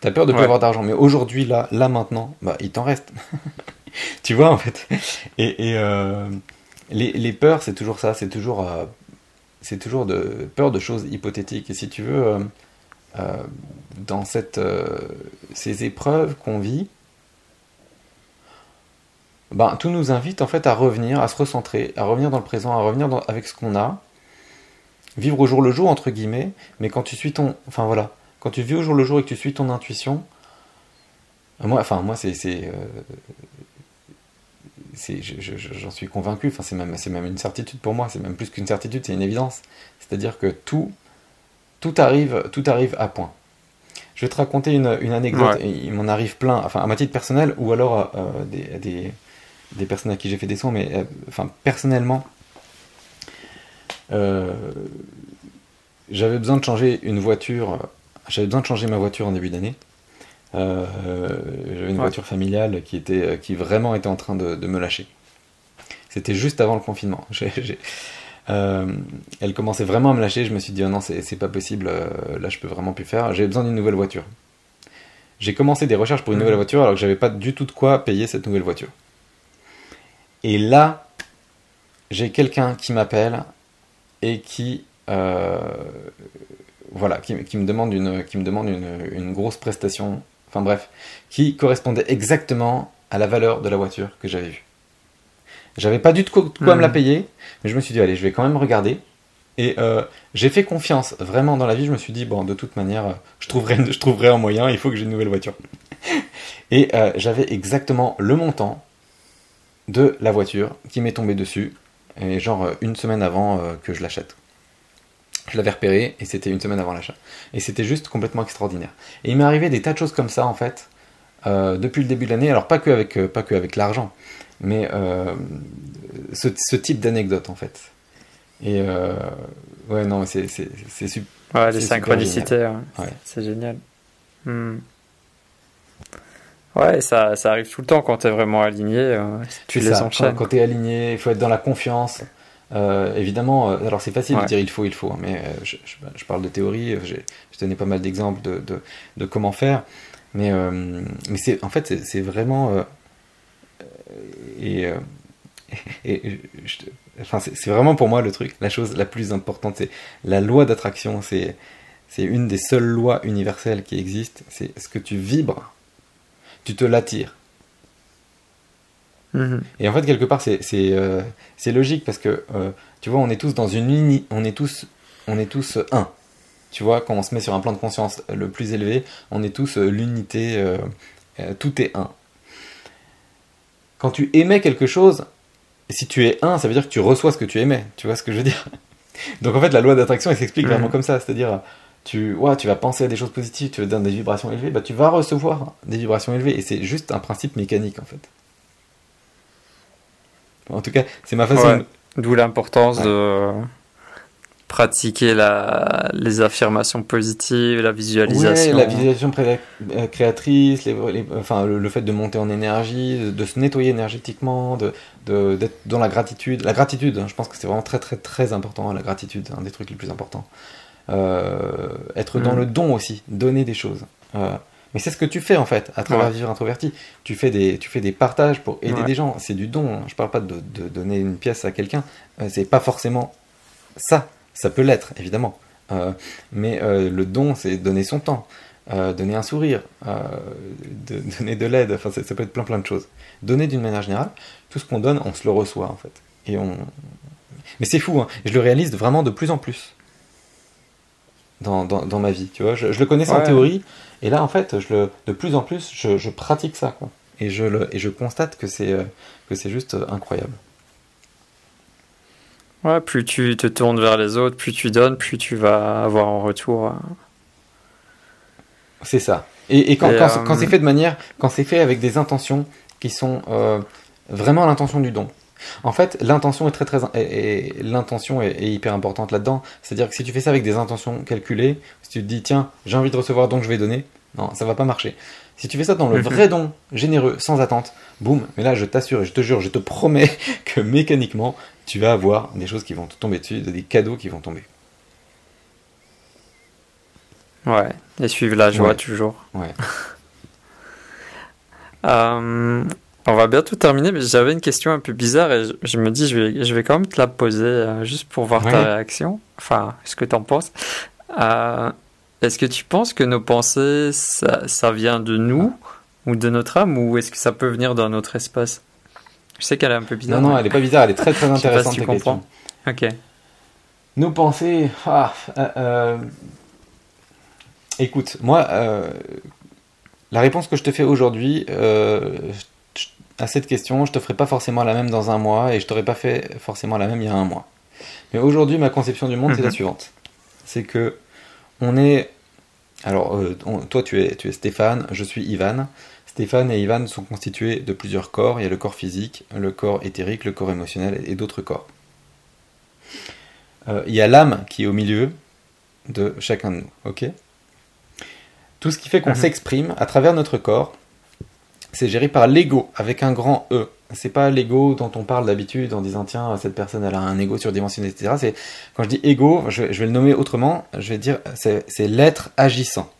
T'as peur de ne pas avoir d'argent, mais aujourd'hui, là, là maintenant, bah, il t'en reste. tu vois, en fait. Et, les, les, peurs, c'est toujours ça, c'est toujours c'est toujours de peur de choses hypothétiques. Et si tu veux, euh, euh, dans cette, euh, ces épreuves qu'on vit, ben, tout nous invite en fait à revenir, à se recentrer, à revenir dans le présent, à revenir avec ce qu'on a, vivre au jour le jour entre guillemets. Mais quand tu suis ton, enfin voilà, quand tu vis au jour le jour et que tu suis ton intuition, moi, enfin moi c'est j'en suis convaincu, enfin, c'est même, même une certitude pour moi, c'est même plus qu'une certitude, c'est une évidence. C'est-à-dire que tout, tout, arrive, tout arrive à point. Je vais te raconter une, anecdote, il m'en arrive plein, enfin à ma titre personnel, ou alors euh, des, des, personnes à qui j'ai fait des soins, mais euh, enfin personnellement, euh, j'avais besoin de changer une voiture, j'avais besoin de changer ma voiture en début d'année. Euh, j'avais une voiture familiale qui, était, euh, qui vraiment était en train de, me lâcher. C'était juste avant le confinement. Euh, elle commençait vraiment à me lâcher. Je me suis dit, oh non, c'est pas possible. là, je peux vraiment plus faire. J'ai besoin d'une nouvelle voiture. J'ai commencé des recherches pour une mhm. nouvelle voiture alors que j'avais pas du tout de quoi payer cette nouvelle voiture. Et là, j'ai quelqu'un qui m'appelle et qui, voilà, qui, me demande une, qui me demande une, une grosse prestation enfin bref, qui correspondait exactement à la valeur de la voiture que j'avais vue. J'avais pas du tout de quoi, me la hmm. payer, mais je me suis dit, allez, je vais quand même regarder. Et euh, j'ai fait confiance vraiment dans la vie. Je me suis dit, bon, de toute manière, je trouverai, je trouverai un moyen, il faut que j'ai une nouvelle voiture. Et euh, j'avais exactement le montant de la voiture qui m'est tombé dessus, et genre euh, une semaine avant que je l'achète. Je l'avais repéré et c'était une semaine avant l'achat. Et c'était juste complètement extraordinaire. Et il m'est arrivé des tas de choses comme ça en fait euh, depuis le début de l'année. Alors pas que avec euh, pas que avec l'argent, mais euh, ce, ce, type d'anecdote en fait. Et ouais non c'est c'est c'est super. Ouais les synchronicités, hein. ouais. c'est génial. Hmm. Ouais, ça, ça arrive tout le temps quand tu es vraiment aligné, tu les enchaînes. Quand, quand tu es aligné, il faut être dans la confiance. Évidemment, alors c'est facile de dire il faut, il faut, hein, mais je, je, parle de théorie, je tenais pas mal d'exemples de, de, de, comment faire, mais, mais c'est en fait c'est vraiment et, et enfin, c'est vraiment pour moi le truc, la chose la plus importante, c'est la loi d'attraction, c'est c'est une des seules lois universelles qui existent, c'est ce que tu vibres, tu te l'attires. Mhm. Et en fait, quelque part, c'est euh, logique parce que, euh, tu vois, on est tous dans une uni on est tous, on est tous un. Tu vois, quand on se met sur un plan de conscience le plus élevé, on est tous euh, l'unité, tout est un. Quand tu émets quelque chose, si tu es un, ça veut dire que tu reçois ce que tu émets. Tu vois ce que je veux dire? Donc en fait, la loi d'attraction, elle s'explique vraiment comme ça. C'est-à-dire, tu, ouais, tu vas penser à des choses positives, tu vas donner des vibrations élevées, bah, tu vas recevoir des vibrations élevées. Et c'est juste un principe mécanique, en fait. En tout cas, c'est ma façon. D'où l'importance de pratiquer la, les affirmations positives, la visualisation. la visualisation euh, créatrice, les, enfin, le, fait de monter en énergie, de, se nettoyer énergétiquement, d'être de, d'être dans la gratitude. La gratitude, hein, je pense que c'est vraiment très très très important, la gratitude, un des trucs les plus importants. Euh, être dans mm. le don aussi, donner des choses. Euh, mais c'est ce que tu fais en fait à travers Vivre Introverti. Tu fais des, tu fais des partages pour aider des gens. C'est du don. Hein. Je parle pas de, de donner une pièce à quelqu'un. c'est pas forcément ça. Ça peut l'être, évidemment. Euh, mais euh, le don, c'est donner son temps, euh, donner un sourire, de, donner de l'aide, enfin, ça, peut être plein plein de choses. Donner d'une manière générale, tout ce qu'on donne, on se le reçoit, en fait. Et on... Mais c'est fou, hein. je le réalise vraiment de plus en plus dans, dans, ma vie, tu vois. Je, le connaissais en théorie, et là, en fait, je le, de plus en plus, je, je pratique ça, quoi. Et je, le, et je constate que c'est que c'est juste incroyable. Ouais, plus tu te tournes vers les autres, plus tu donnes, plus tu vas avoir en retour. Euh. C'est ça. Et, quand, quand, c'est euh, fait de manière, quand c'est fait avec des intentions qui sont euh, vraiment l'intention du don. En fait, l'intention est très très et, l'intention est, hyper importante là-dedans. C'est-à-dire que si tu fais ça avec des intentions calculées, si tu te dis tiens j'ai envie de recevoir donc je vais donner, non ça va pas marcher. Si tu fais ça dans le mhm. vrai don, généreux, sans attente, boum, mais là je t'assure et je te jure, je te promets que mécaniquement, tu vas avoir des choses qui vont te tomber dessus, des cadeaux qui vont tomber. Ouais, et suivre la joie toujours. Ouais. Euh, on va bientôt terminer, mais j'avais une question un peu bizarre et je, me dis, je vais, je vais quand même te la poser euh, juste pour voir ta réaction. Enfin, ce que tu en penses. Euh, est-ce que tu penses que nos pensées, ça, vient de nous ou de notre âme ou est-ce que ça peut venir d'un autre espace? Je sais qu'elle est un peu bizarre. Non, non, elle est pas bizarre, elle est très très intéressante. tu comprends. Ok. Nos pensées. Ah, euh, écoute, moi, la réponse que je te fais aujourd'hui à cette question, je te ferai pas forcément la même dans un mois et je t'aurais pas fait forcément la même il y a un mois. Mais aujourd'hui, ma conception du monde, c'est la mhm. suivante. C'est que on est. Alors, euh, toi, tu es, tu es Stéphane, je suis Ivan. Stéphane et Ivan sont constitués de plusieurs corps. Il y a le corps physique, le corps éthérique, le corps émotionnel et d'autres corps. Euh, il y a l'âme qui est au milieu de chacun de nous. Ok? Tout ce qui fait qu'on mhm. s'exprime à travers notre corps, c'est géré par l'ego avec un grand E. C'est pas l'ego dont on parle d'habitude en disant tiens cette personne elle a un ego surdimensionné etc c'est quand je dis ego je, vais le nommer autrement. Je vais dire c'est, l'être agissant.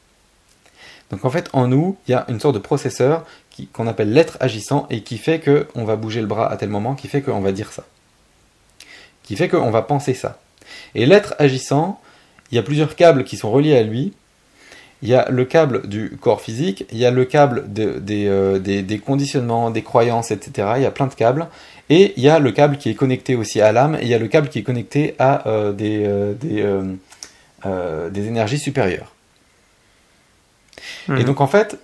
Donc en fait en nous il y a une sorte de processeur qu'on appelle l'être agissant et qui fait que on va bouger le bras à tel moment qui fait qu'on va dire ça. Qui fait qu'on va penser ça. Et l'être agissant il y a plusieurs câbles qui sont reliés à lui il y a le câble du corps physique, il y a le câble euh, des, conditionnements, des croyances, etc. Il y a plein de câbles. Et il y a le câble qui est connecté aussi à l'âme, et il y a le câble qui est connecté à euh, euh, des, énergies supérieures. Et mhm. donc en fait,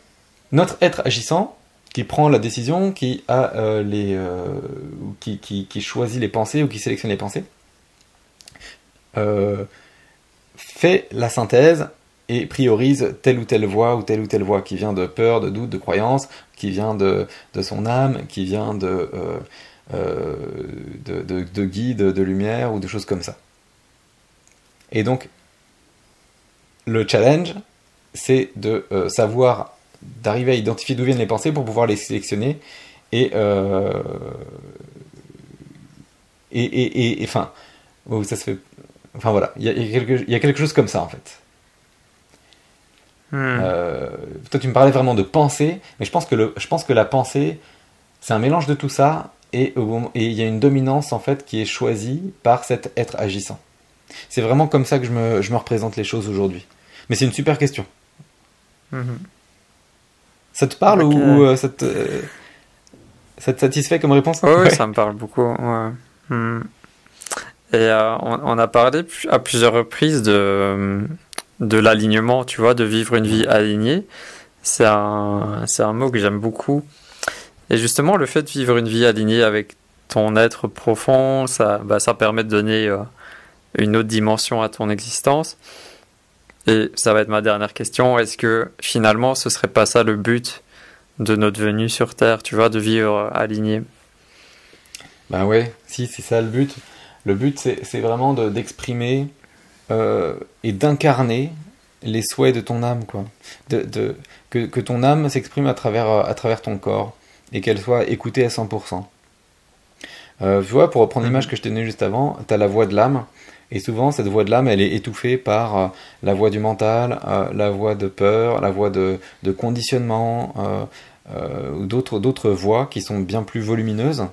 notre être agissant, qui prend la décision, qui, a, les, qui, qui, choisit les pensées ou qui sélectionne les pensées, fait la synthèse et priorise telle ou telle voix ou telle ou telle voix qui vient de peur, de doute, de croyance, qui vient de, son âme, qui vient de, euh, euh, de, de, guide, de lumière ou de choses comme ça. Et donc, le challenge, c'est de euh, savoir, d'arriver à identifier d'où viennent les pensées pour pouvoir les sélectionner et, Et, enfin, oh, ça se fait. Enfin voilà, il y a quelque chose comme ça en fait. Hmm. Euh, toi, tu me parlais vraiment de pensée, mais je pense que, le, je pense que la pensée, c'est un mélange de tout ça, et il y a une dominance en fait qui est choisie par cet être agissant. C'est vraiment comme ça que je me, je me représente les choses aujourd'hui. Mais c'est une super question. Mhm. Ça te parle ou euh, ça, te, ça, te, satisfait comme réponse? Oui, ça me parle beaucoup. Hmm. Et euh, on, a parlé à plusieurs reprises de, de l'alignement, tu vois, de vivre une vie alignée. C'est un, un mot que j'aime beaucoup. Et justement, le fait de vivre une vie alignée avec ton être profond, ça, bah, ça permet de donner euh, une autre dimension à ton existence. Et ça va être ma dernière question. Est-ce que finalement, ce serait pas ça le but de notre venue sur Terre, tu vois, de vivre aligné? Ben ouais, si, c'est ça le but. Le but, c'est vraiment d'exprimer euh, et d'incarner les souhaits de ton âme, quoi. De, que, que, ton âme s'exprime à travers, à travers ton corps et qu'elle soit écoutée à 100%. Euh, tu vois, pour reprendre l'image que je t'ai donnée juste avant, tu as la voix de l'âme et souvent, cette voix de l'âme, elle est étouffée par euh, la voix du mental, euh, la voix de peur, la voix de, conditionnement, euh, ou d'autres, d'autres voix qui sont bien plus volumineuses.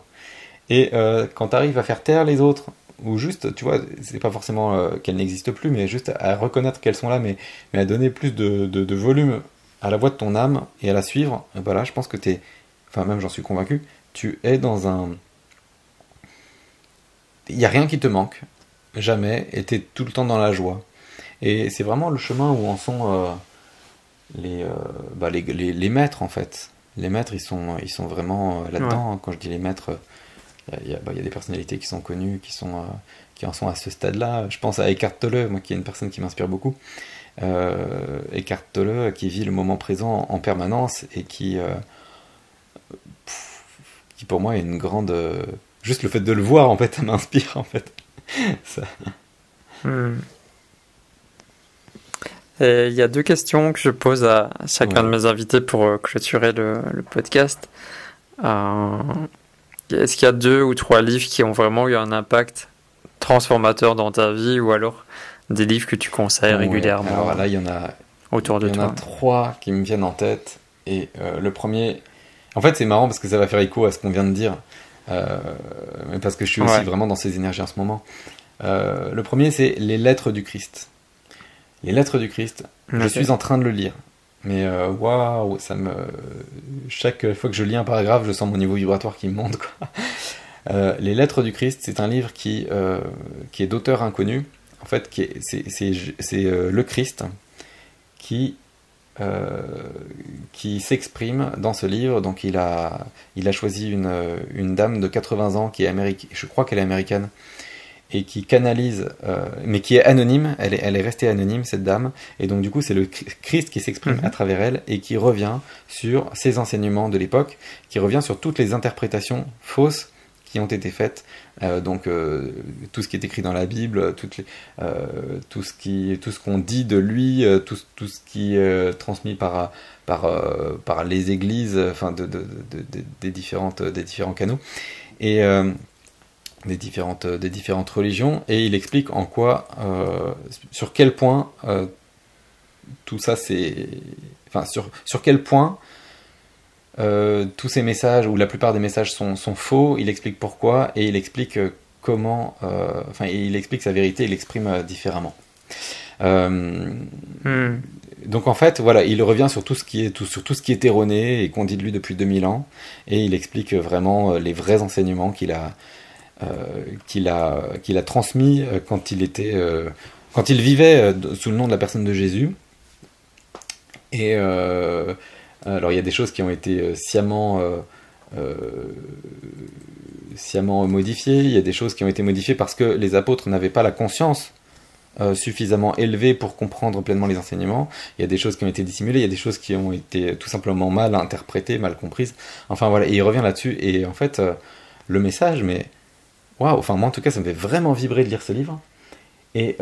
Et quand tu arrives à faire taire les autres, ou juste, tu vois, c'est pas forcément qu'elles n'existent plus, mais juste à reconnaître qu'elles sont là, mais, mais à donner plus de, volume à la voix de ton âme et à la suivre, voilà, je pense que tu es, enfin même j'en suis convaincu, tu es dans un... Il n'y a rien qui te manque jamais, était tout le temps dans la joie. Et c'est vraiment le chemin où en sont euh, les, euh, bah, les, les, maîtres, en fait. Les maîtres, ils sont, ils sont vraiment euh, là-dedans. Hein. Quand je dis les maîtres, il y, bah, y, a des personnalités qui sont connues, qui, sont, qui en sont à ce stade-là. Je pense à Eckhart Tolle, moi qui est une personne qui m'inspire beaucoup. Eckhart Tolle, qui vit le moment présent en permanence et qui, qui pour moi est une grande... juste le fait de le voir, en fait, ça m'inspire, en fait. Hmm. Il y a deux questions que je pose à chacun de mes invités pour euh, clôturer le, podcast. Est-ce qu'il y a deux ou trois livres qui ont vraiment eu un impact transformateur dans ta vie ou alors des livres que tu conseilles régulièrement Alors là, il y en a autour de il y en a trois qui me viennent en tête. Et euh, le premier, en fait, c'est marrant parce que ça va faire écho à ce qu'on vient de dire. Euh, mais parce que je suis aussi vraiment dans ces énergies en ce moment. Euh, le premier, c'est Les Lettres du Christ. Les Lettres du Christ. Je suis en train de le lire. Mais euh, waouh, ça me. Chaque fois que je lis un paragraphe, je sens mon niveau vibratoire qui monte. Quoi. les Lettres du Christ, c'est un livre qui, qui est d'auteur inconnu. En fait, c'est le Christ qui euh, qui s'exprime dans ce livre. Donc il a, il a choisi une, une dame de 80 ans qui est américaine, je crois qu'elle est américaine, et qui canalise, euh, mais qui est anonyme, elle est, elle est restée anonyme, cette dame, et donc du coup c'est le Christ qui s'exprime mhm. à travers elle et qui revient sur ses enseignements de l'époque, qui revient sur toutes les interprétations fausses qui ont été faites. Euh, donc euh, tout ce qui est écrit dans la Bible, toutes les, tout ce qui, tout ce qu'on dit de lui, tout, tout, ce qui est transmis par par par les églises, enfin de, de, de, des différentes des différents canaux et des différentes des différentes religions. Et il explique en quoi, sur quel point tout ça c'est, enfin sur sur quel point euh, tous ces messages, ou la plupart des messages sont, faux, il explique pourquoi, et il explique euh, comment, euh, enfin, il explique sa vérité, il l'exprime différemment. Hmm. Donc en fait, voilà, il revient sur tout ce qui est, tout, sur tout ce qui est erroné et qu'on dit de lui depuis 2000 ans, et il explique vraiment les vrais enseignements qu'il a, qu'il a, qu'il a transmis quand il était, quand il vivait sous le nom de la personne de Jésus. Et alors il y a des choses qui ont été euh, sciemment, euh, euh, sciemment modifiées, il y a des choses qui ont été modifiées parce que les apôtres n'avaient pas la conscience suffisamment élevée pour comprendre pleinement les enseignements. Il y a des choses qui ont été dissimulées, il y a des choses qui ont été tout simplement mal interprétées, mal comprises. Enfin voilà, et il revient là-dessus. Et en fait, le message, mais waouh, enfin moi en tout cas, ça me fait vraiment vibrer de lire ce livre. Et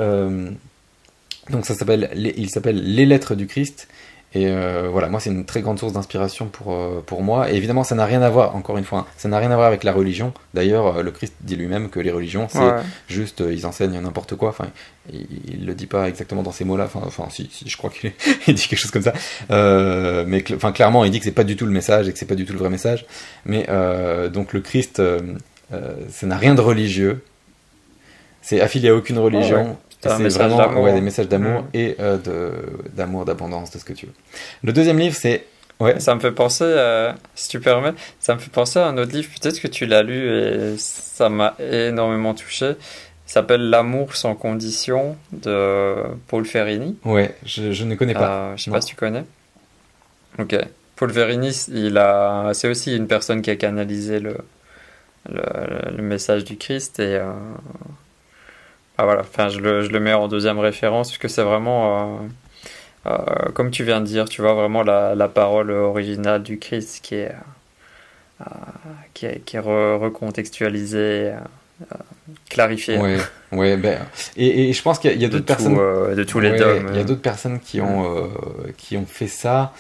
donc ça s'appelle, il s'appelle Les Lettres du Christ. Et euh, voilà, moi, c'est une très grande source d'inspiration pour, euh, pour moi. Et évidemment, ça n'a rien à voir, encore une fois, hein, ça n'a rien à voir avec la religion. D'ailleurs, euh, le Christ dit lui-même que les religions, c'est juste, ils enseignent n'importe quoi. Enfin, il ne le dit pas exactement dans ces mots-là. Enfin, enfin si, si, je crois qu'il dit quelque chose comme ça. mais enfin, clairement, il dit que c'est pas du tout le message et que c'est pas du tout le vrai message. Mais donc, le Christ, ça n'a rien de religieux. C'est affilié à aucune religion. C'est vraiment ouais, des messages d'amour mm. et euh, d'amour, d'abondance, de ce que tu veux. Le deuxième livre, c'est. Ouais. Ça me fait penser, euh, si tu permets, ça me fait penser à un autre livre, peut-être que tu l'as lu et ça m'a énormément touché. Il s'appelle L'amour sans condition de Paul Ferrini. Ouais, je, je ne connais pas. Euh, je sais pas si tu connais. Ok. Paul Ferrini, il a, c'est aussi une personne qui a canalisé le, le, le message du Christ et euh, ah voilà, enfin, je le, je le mets en deuxième référence puisque c'est vraiment, euh, euh, comme tu viens de dire, tu vois vraiment la, la parole originale du Christ qui est, qui est, qui est recontextualisée, clarifiée. Oui, ouais, ben, et, et, je pense qu'il y a, d'autres personnes, de tous les dogmes. Il y a d'autres personnes qui ont, qui ont fait ça.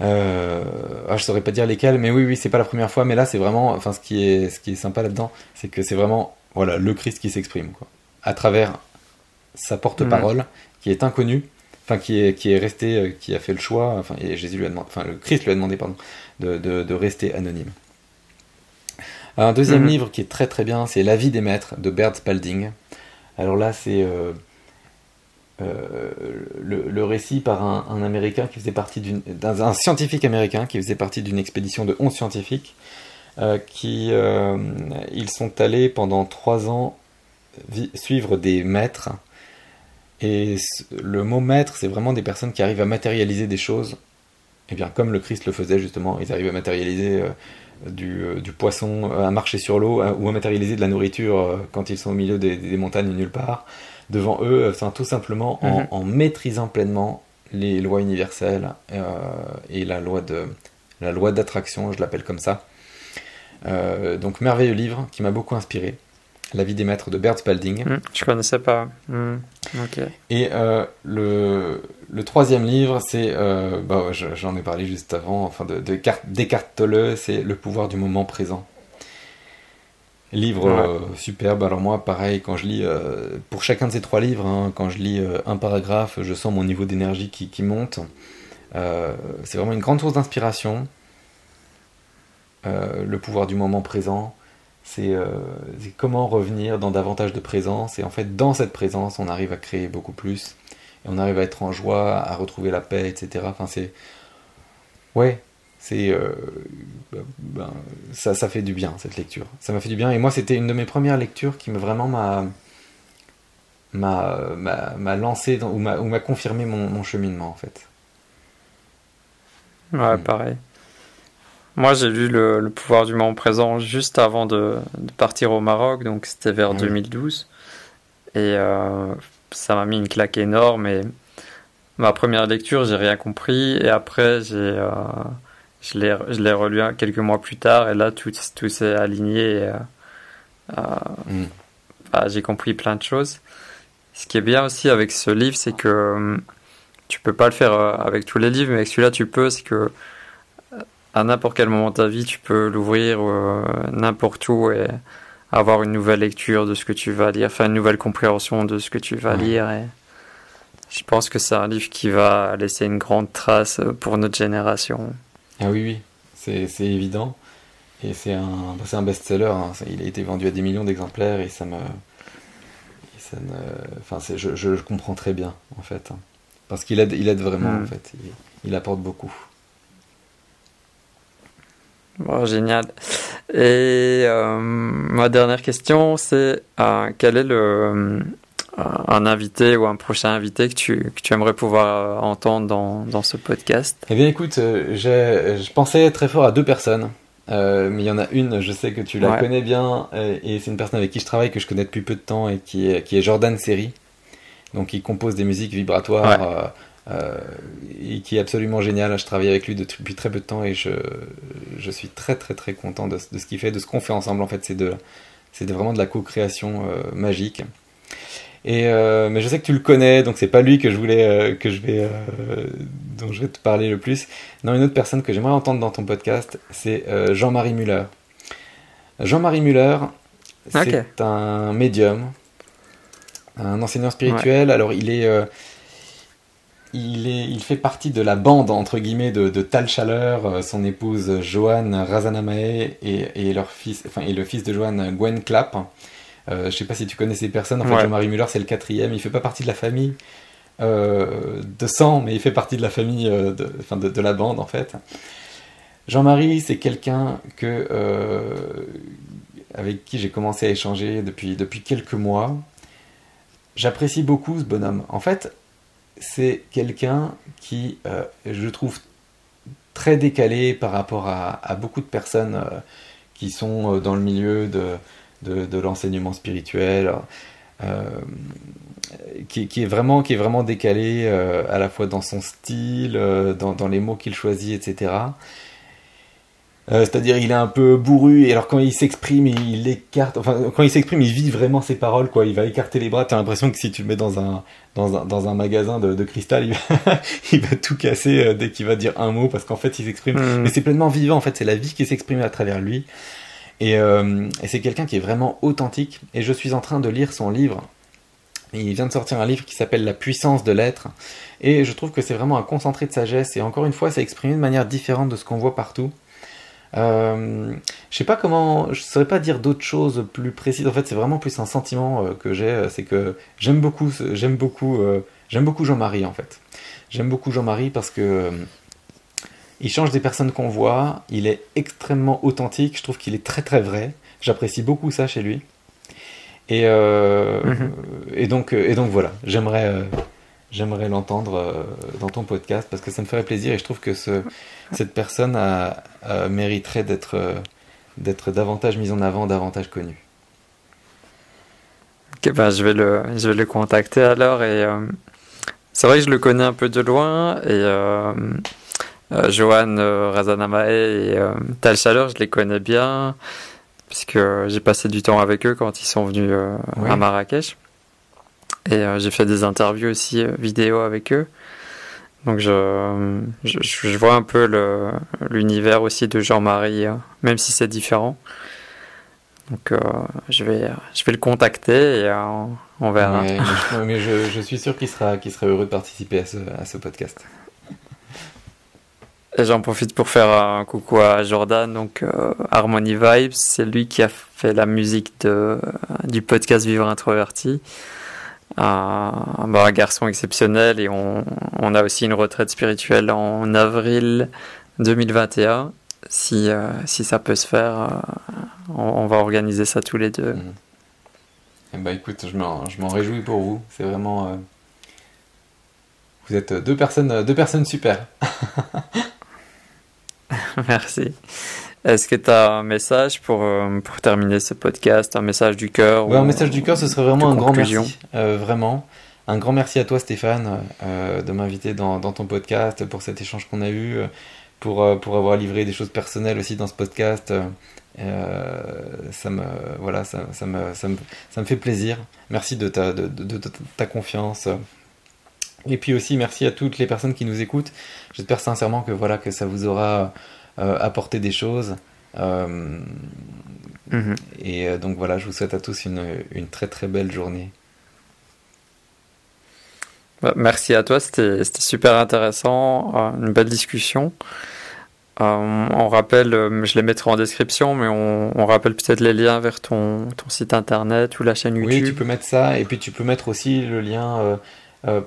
Euh, ah, je saurais pas dire lesquelles, mais oui, oui, c'est pas la première fois. Mais là, c'est vraiment, enfin, ce qui est, ce qui est sympa là-dedans, c'est que c'est vraiment, voilà, le Christ qui s'exprime, quoi à travers sa porte-parole, mm. qui est inconnue, enfin qui est, qui est resté, euh, qui a fait le choix, enfin et Jésus lui a demandé, enfin le Christ lui a demandé pardon, de, de, rester anonyme. Un deuxième mm. livre qui est très très bien, c'est La vie des maîtres de Bert Spalding. Alors là, c'est euh, euh, le, récit par un, américain qui faisait partie d'une, d'un scientifique américain qui faisait partie d'une expédition de 11 scientifiques qui ils sont allés pendant trois ans suivre des maîtres. Et le mot maître, c'est vraiment des personnes qui arrivent à matérialiser des choses. Et eh bien, comme le Christ le faisait justement, ils arrivent à matérialiser euh, euh, du, poisson, à marcher sur l'eau, ou à matérialiser de la nourriture euh, quand ils sont au milieu des, montagnes nulle part. Devant eux, enfin, tout simplement mhm. en, maîtrisant pleinement les lois universelles et la loi de la loi d'attraction, je l'appelle comme ça. donc merveilleux livre qui m'a beaucoup inspiré. La vie des maîtres de Bert Spalding. Hmm, je connaissais pas. Hmm, Et euh, le, le, troisième livre, c'est, euh, bah, j'en ai parlé juste avant, enfin de, de Descartes Tolle, c'est Le pouvoir du moment présent. Livre euh, superbe. Alors moi, pareil, quand je lis, pour chacun de ces trois livres, hein, quand je lis un paragraphe, je sens mon niveau d'énergie qui, qui, monte. c'est vraiment une grande source d'inspiration. le pouvoir du moment présent. Euh, c'est comment revenir dans davantage de présence. Et en fait, dans cette présence, on arrive à créer beaucoup plus. Et on arrive à être en joie, à retrouver la paix, etc. Enfin, c'est. Ouais, c'est. Euh, ben, ça, ça fait du bien, cette lecture. Ça m'a fait du bien. Et moi, c'était une de mes premières lectures qui me vraiment m'a. m'a lancé ou m'a confirmé mon, mon, cheminement, en fait. Ouais, pareil. Moi, j'ai lu le, pouvoir du moment présent juste avant de, partir au Maroc, donc c'était vers 2012. Et euh, ça m'a mis une claque énorme. Et ma première lecture, j'ai rien compris. Et après, j'ai, euh, je, l'ai, je l'ai relu quelques mois plus tard. Et là, tout, tout s'est aligné. Et, euh, mm. bah, j'ai compris plein de choses. Ce qui est bien aussi avec ce livre, c'est que tu peux pas le faire avec tous les livres, mais avec celui-là, tu peux. C'est que à n'importe quel moment de ta vie, tu peux l'ouvrir euh, n'importe où et avoir une nouvelle lecture de ce que tu vas lire, faire une nouvelle compréhension de ce que tu vas lire. Et je pense que c'est un livre qui va laisser une grande trace pour notre génération. Ah oui, oui, c'est évident. Et c'est un, bah, un best-seller. Hein. Il a été vendu à des millions d'exemplaires et ça me. ça enfin, je, je, comprends très bien, en fait. Hein. Parce qu'il aide, il aide vraiment, hmm. en fait. il apporte beaucoup. Bon, génial. Et euh, ma dernière question, c'est euh, quel est le un invité ou un prochain invité que tu, que tu aimerais pouvoir entendre dans, dans ce podcast? Eh bien, écoute, je pensais très fort à deux personnes. mais il y en a une, je sais que tu la connais bien, et, c'est une personne avec qui je travaille que je connais depuis peu de temps et qui est, qui est Jordan Seri. Donc, il compose des musiques vibratoires euh, et qui est absolument génial. Je travaille avec lui depuis très peu de temps et je, je suis très très très content de, de ce qu'il fait, de ce qu'on fait ensemble. En fait, c'est de, c'est vraiment de la co-création euh, magique. Et mais je sais que tu le connais, donc c'est pas lui que je voulais que je vais dont je vais te parler le plus. Non, une autre personne que j'aimerais entendre dans ton podcast, c'est Jean-Marie Muller. Jean-Marie Muller, c'est un médium, un enseignant spirituel. Alors il est, euh, il est, il fait partie de la bande entre guillemets de, Tal Chaleur, euh, son épouse Joanne Razanamae et, et, leur fils, enfin et le fils de Joanne Gwen Clapp. Euh, je sais pas si tu connais ces personnes. En fait, Jean-Marie Muller, c'est le quatrième. Il fait pas partie de la famille euh, de sang, mais il fait partie de la famille, de, enfin de, de la bande en fait. Jean-Marie, c'est quelqu'un que avec qui j'ai commencé à échanger depuis, depuis quelques mois. J'apprécie beaucoup ce bonhomme. En fait, c'est quelqu'un qui, euh, je trouve, très décalé par rapport à, beaucoup de personnes euh, qui sont euh, dans le milieu de, de, l'enseignement spirituel, qui, qui, est vraiment, qui est vraiment décalé à la fois dans son style, dans, dans les mots qu'il choisit, etc. Euh, c'est-à-dire il est un peu bourru et alors quand il s'exprime il écarte enfin quand il s'exprime il vit vraiment ses paroles quoi. Il va écarter les bras. T'as l'impression que si tu le mets dans un dans un, dans un magasin de, de cristal il va, il va tout casser euh, dès qu'il va dire un mot parce qu'en fait il s'exprime. Mmh. mais c'est pleinement vivant en fait. C'est la vie qui s'exprime à travers lui et, euh, et c'est quelqu'un qui est vraiment authentique. Et je suis en train de lire son livre. Il vient de sortir un livre qui s'appelle La puissance de l'être. Et je trouve que c'est vraiment un concentré de sagesse. Et encore une fois c'est exprimé de manière différente de ce qu'on voit partout. Euh, je sais pas comment, je saurais pas dire d'autres choses plus précises. En fait, c'est vraiment plus un sentiment euh, que j'ai, euh, c'est que j'aime beaucoup, j'aime beaucoup, j'aime beaucoup Jean-Marie en fait. J'aime beaucoup Jean-Marie parce que il change des personnes qu'on voit, il est extrêmement authentique, je trouve qu'il est très très vrai. J'apprécie beaucoup ça chez lui. Et, mhm. et, donc, et donc voilà, j'aimerais j'aimerais l'entendre euh, dans ton podcast parce que ça me ferait plaisir et je trouve que ce, cette personne a, mériterait d'être euh, d'être davantage mise en avant, davantage connue. Ben je, vais le, je vais le contacter alors et euh, c'est vrai que je le connais un peu de loin et euh, Johan Razanamae et Tal Chaleur, je les connais bien puisque j'ai passé du temps avec eux quand ils sont venus à Marrakech. Et euh, j'ai fait des interviews aussi euh, vidéo avec eux. Donc je, je, vois un peu l'univers aussi de Jean-Marie, euh, même si c'est différent. Donc je, vais, je vais le contacter et on verra. mais, je, je, suis sûr qu'il sera, heureux de participer à ce, à ce podcast. Et j'en profite pour faire un coucou à Jordan, donc Harmony Vibes, c'est lui qui a fait la musique de, du podcast Vivre Introverti bah, un, garçon exceptionnel et on, a aussi une retraite spirituelle en avril 2021. Si, euh, si ça peut se faire, euh, on, va organiser ça tous les deux. Mmh. Eh ben, écoute, je m'en réjouis pour vous. C'est vraiment. Euh, vous êtes deux personnes, deux personnes super. Merci. Est-ce que tu as un message pour, euh, pour terminer ce podcast, un message du cœur Un message du cœur, ce serait vraiment un grand merci. Euh, vraiment. Un grand merci à toi Stéphane euh, de m'inviter dans, dans, ton podcast, pour cet échange qu'on a eu, pour, pour avoir livré des choses personnelles aussi dans ce podcast. ça, me, voilà, ça, ça, me, ça, me, ça me fait plaisir. Merci de ta, de, de, de ta confiance. Et puis aussi merci à toutes les personnes qui nous écoutent. J'espère sincèrement que voilà que ça vous aura euh, apporter des choses. Euh, mhm. Et euh, donc voilà, je vous souhaite à tous une, une très très belle journée. Bah, merci à toi, c'était super intéressant, une belle discussion. on rappelle, je les mettrai en description, mais on, on rappelle peut-être les liens vers ton, ton, site internet ou la chaîne YouTube. Oui, tu peux mettre ça, et puis tu peux mettre aussi le lien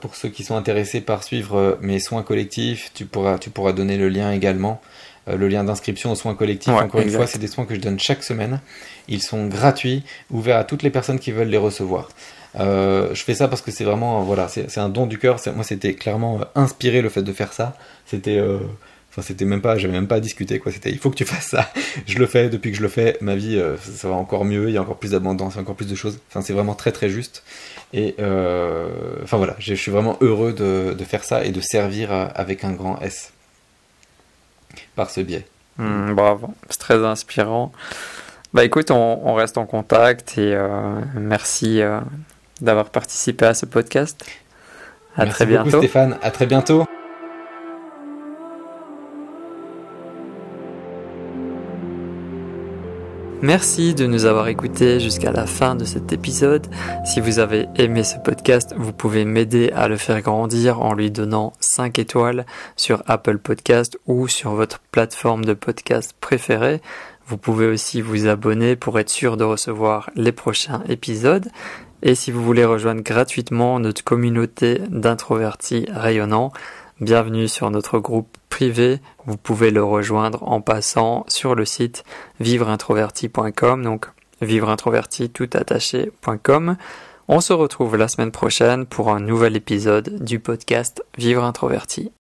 pour ceux qui sont intéressés par suivre mes soins collectifs. Tu pourras, tu pourras donner le lien également. Euh, le lien d'inscription aux soins collectifs. Encore une fois, c'est des soins que je donne chaque semaine. Ils sont gratuits, ouverts à toutes les personnes qui veulent les recevoir. Euh, je fais ça parce que c'est vraiment, voilà, c'est un don du cœur. Moi, c'était clairement euh, inspiré le fait de faire ça. C'était, enfin, c'était même pas, j'avais même pas à discuter quoi. C'était, il faut que tu fasses ça. je le fais. Depuis que je le fais, ma vie, ça va encore mieux. Il y a encore plus d'abondance, encore plus de choses. Enfin, c'est vraiment très très juste. Et enfin voilà, je suis vraiment heureux de, de faire ça et de servir avec un grand S par ce biais. Hmm, bravo, c'est très inspirant. Bah écoute, on, reste en contact et euh, merci, euh, d'avoir participé à ce podcast. À très bientôt. Stéphane. À très bientôt. Merci de nous avoir écoutés jusqu'à la fin de cet épisode. Si vous avez aimé ce podcast, vous pouvez m'aider à le faire grandir en lui donnant 5 étoiles sur Apple Podcast ou sur votre plateforme de podcast préférée. Vous pouvez aussi vous abonner pour être sûr de recevoir les prochains épisodes. Et si vous voulez rejoindre gratuitement notre communauté d'introvertis rayonnants, bienvenue sur notre groupe privé. Vous pouvez le rejoindre en passant sur le site vivreintroverti.com, donc vivreintroverti tout. On se retrouve la semaine prochaine pour un nouvel épisode du podcast Vivre introverti.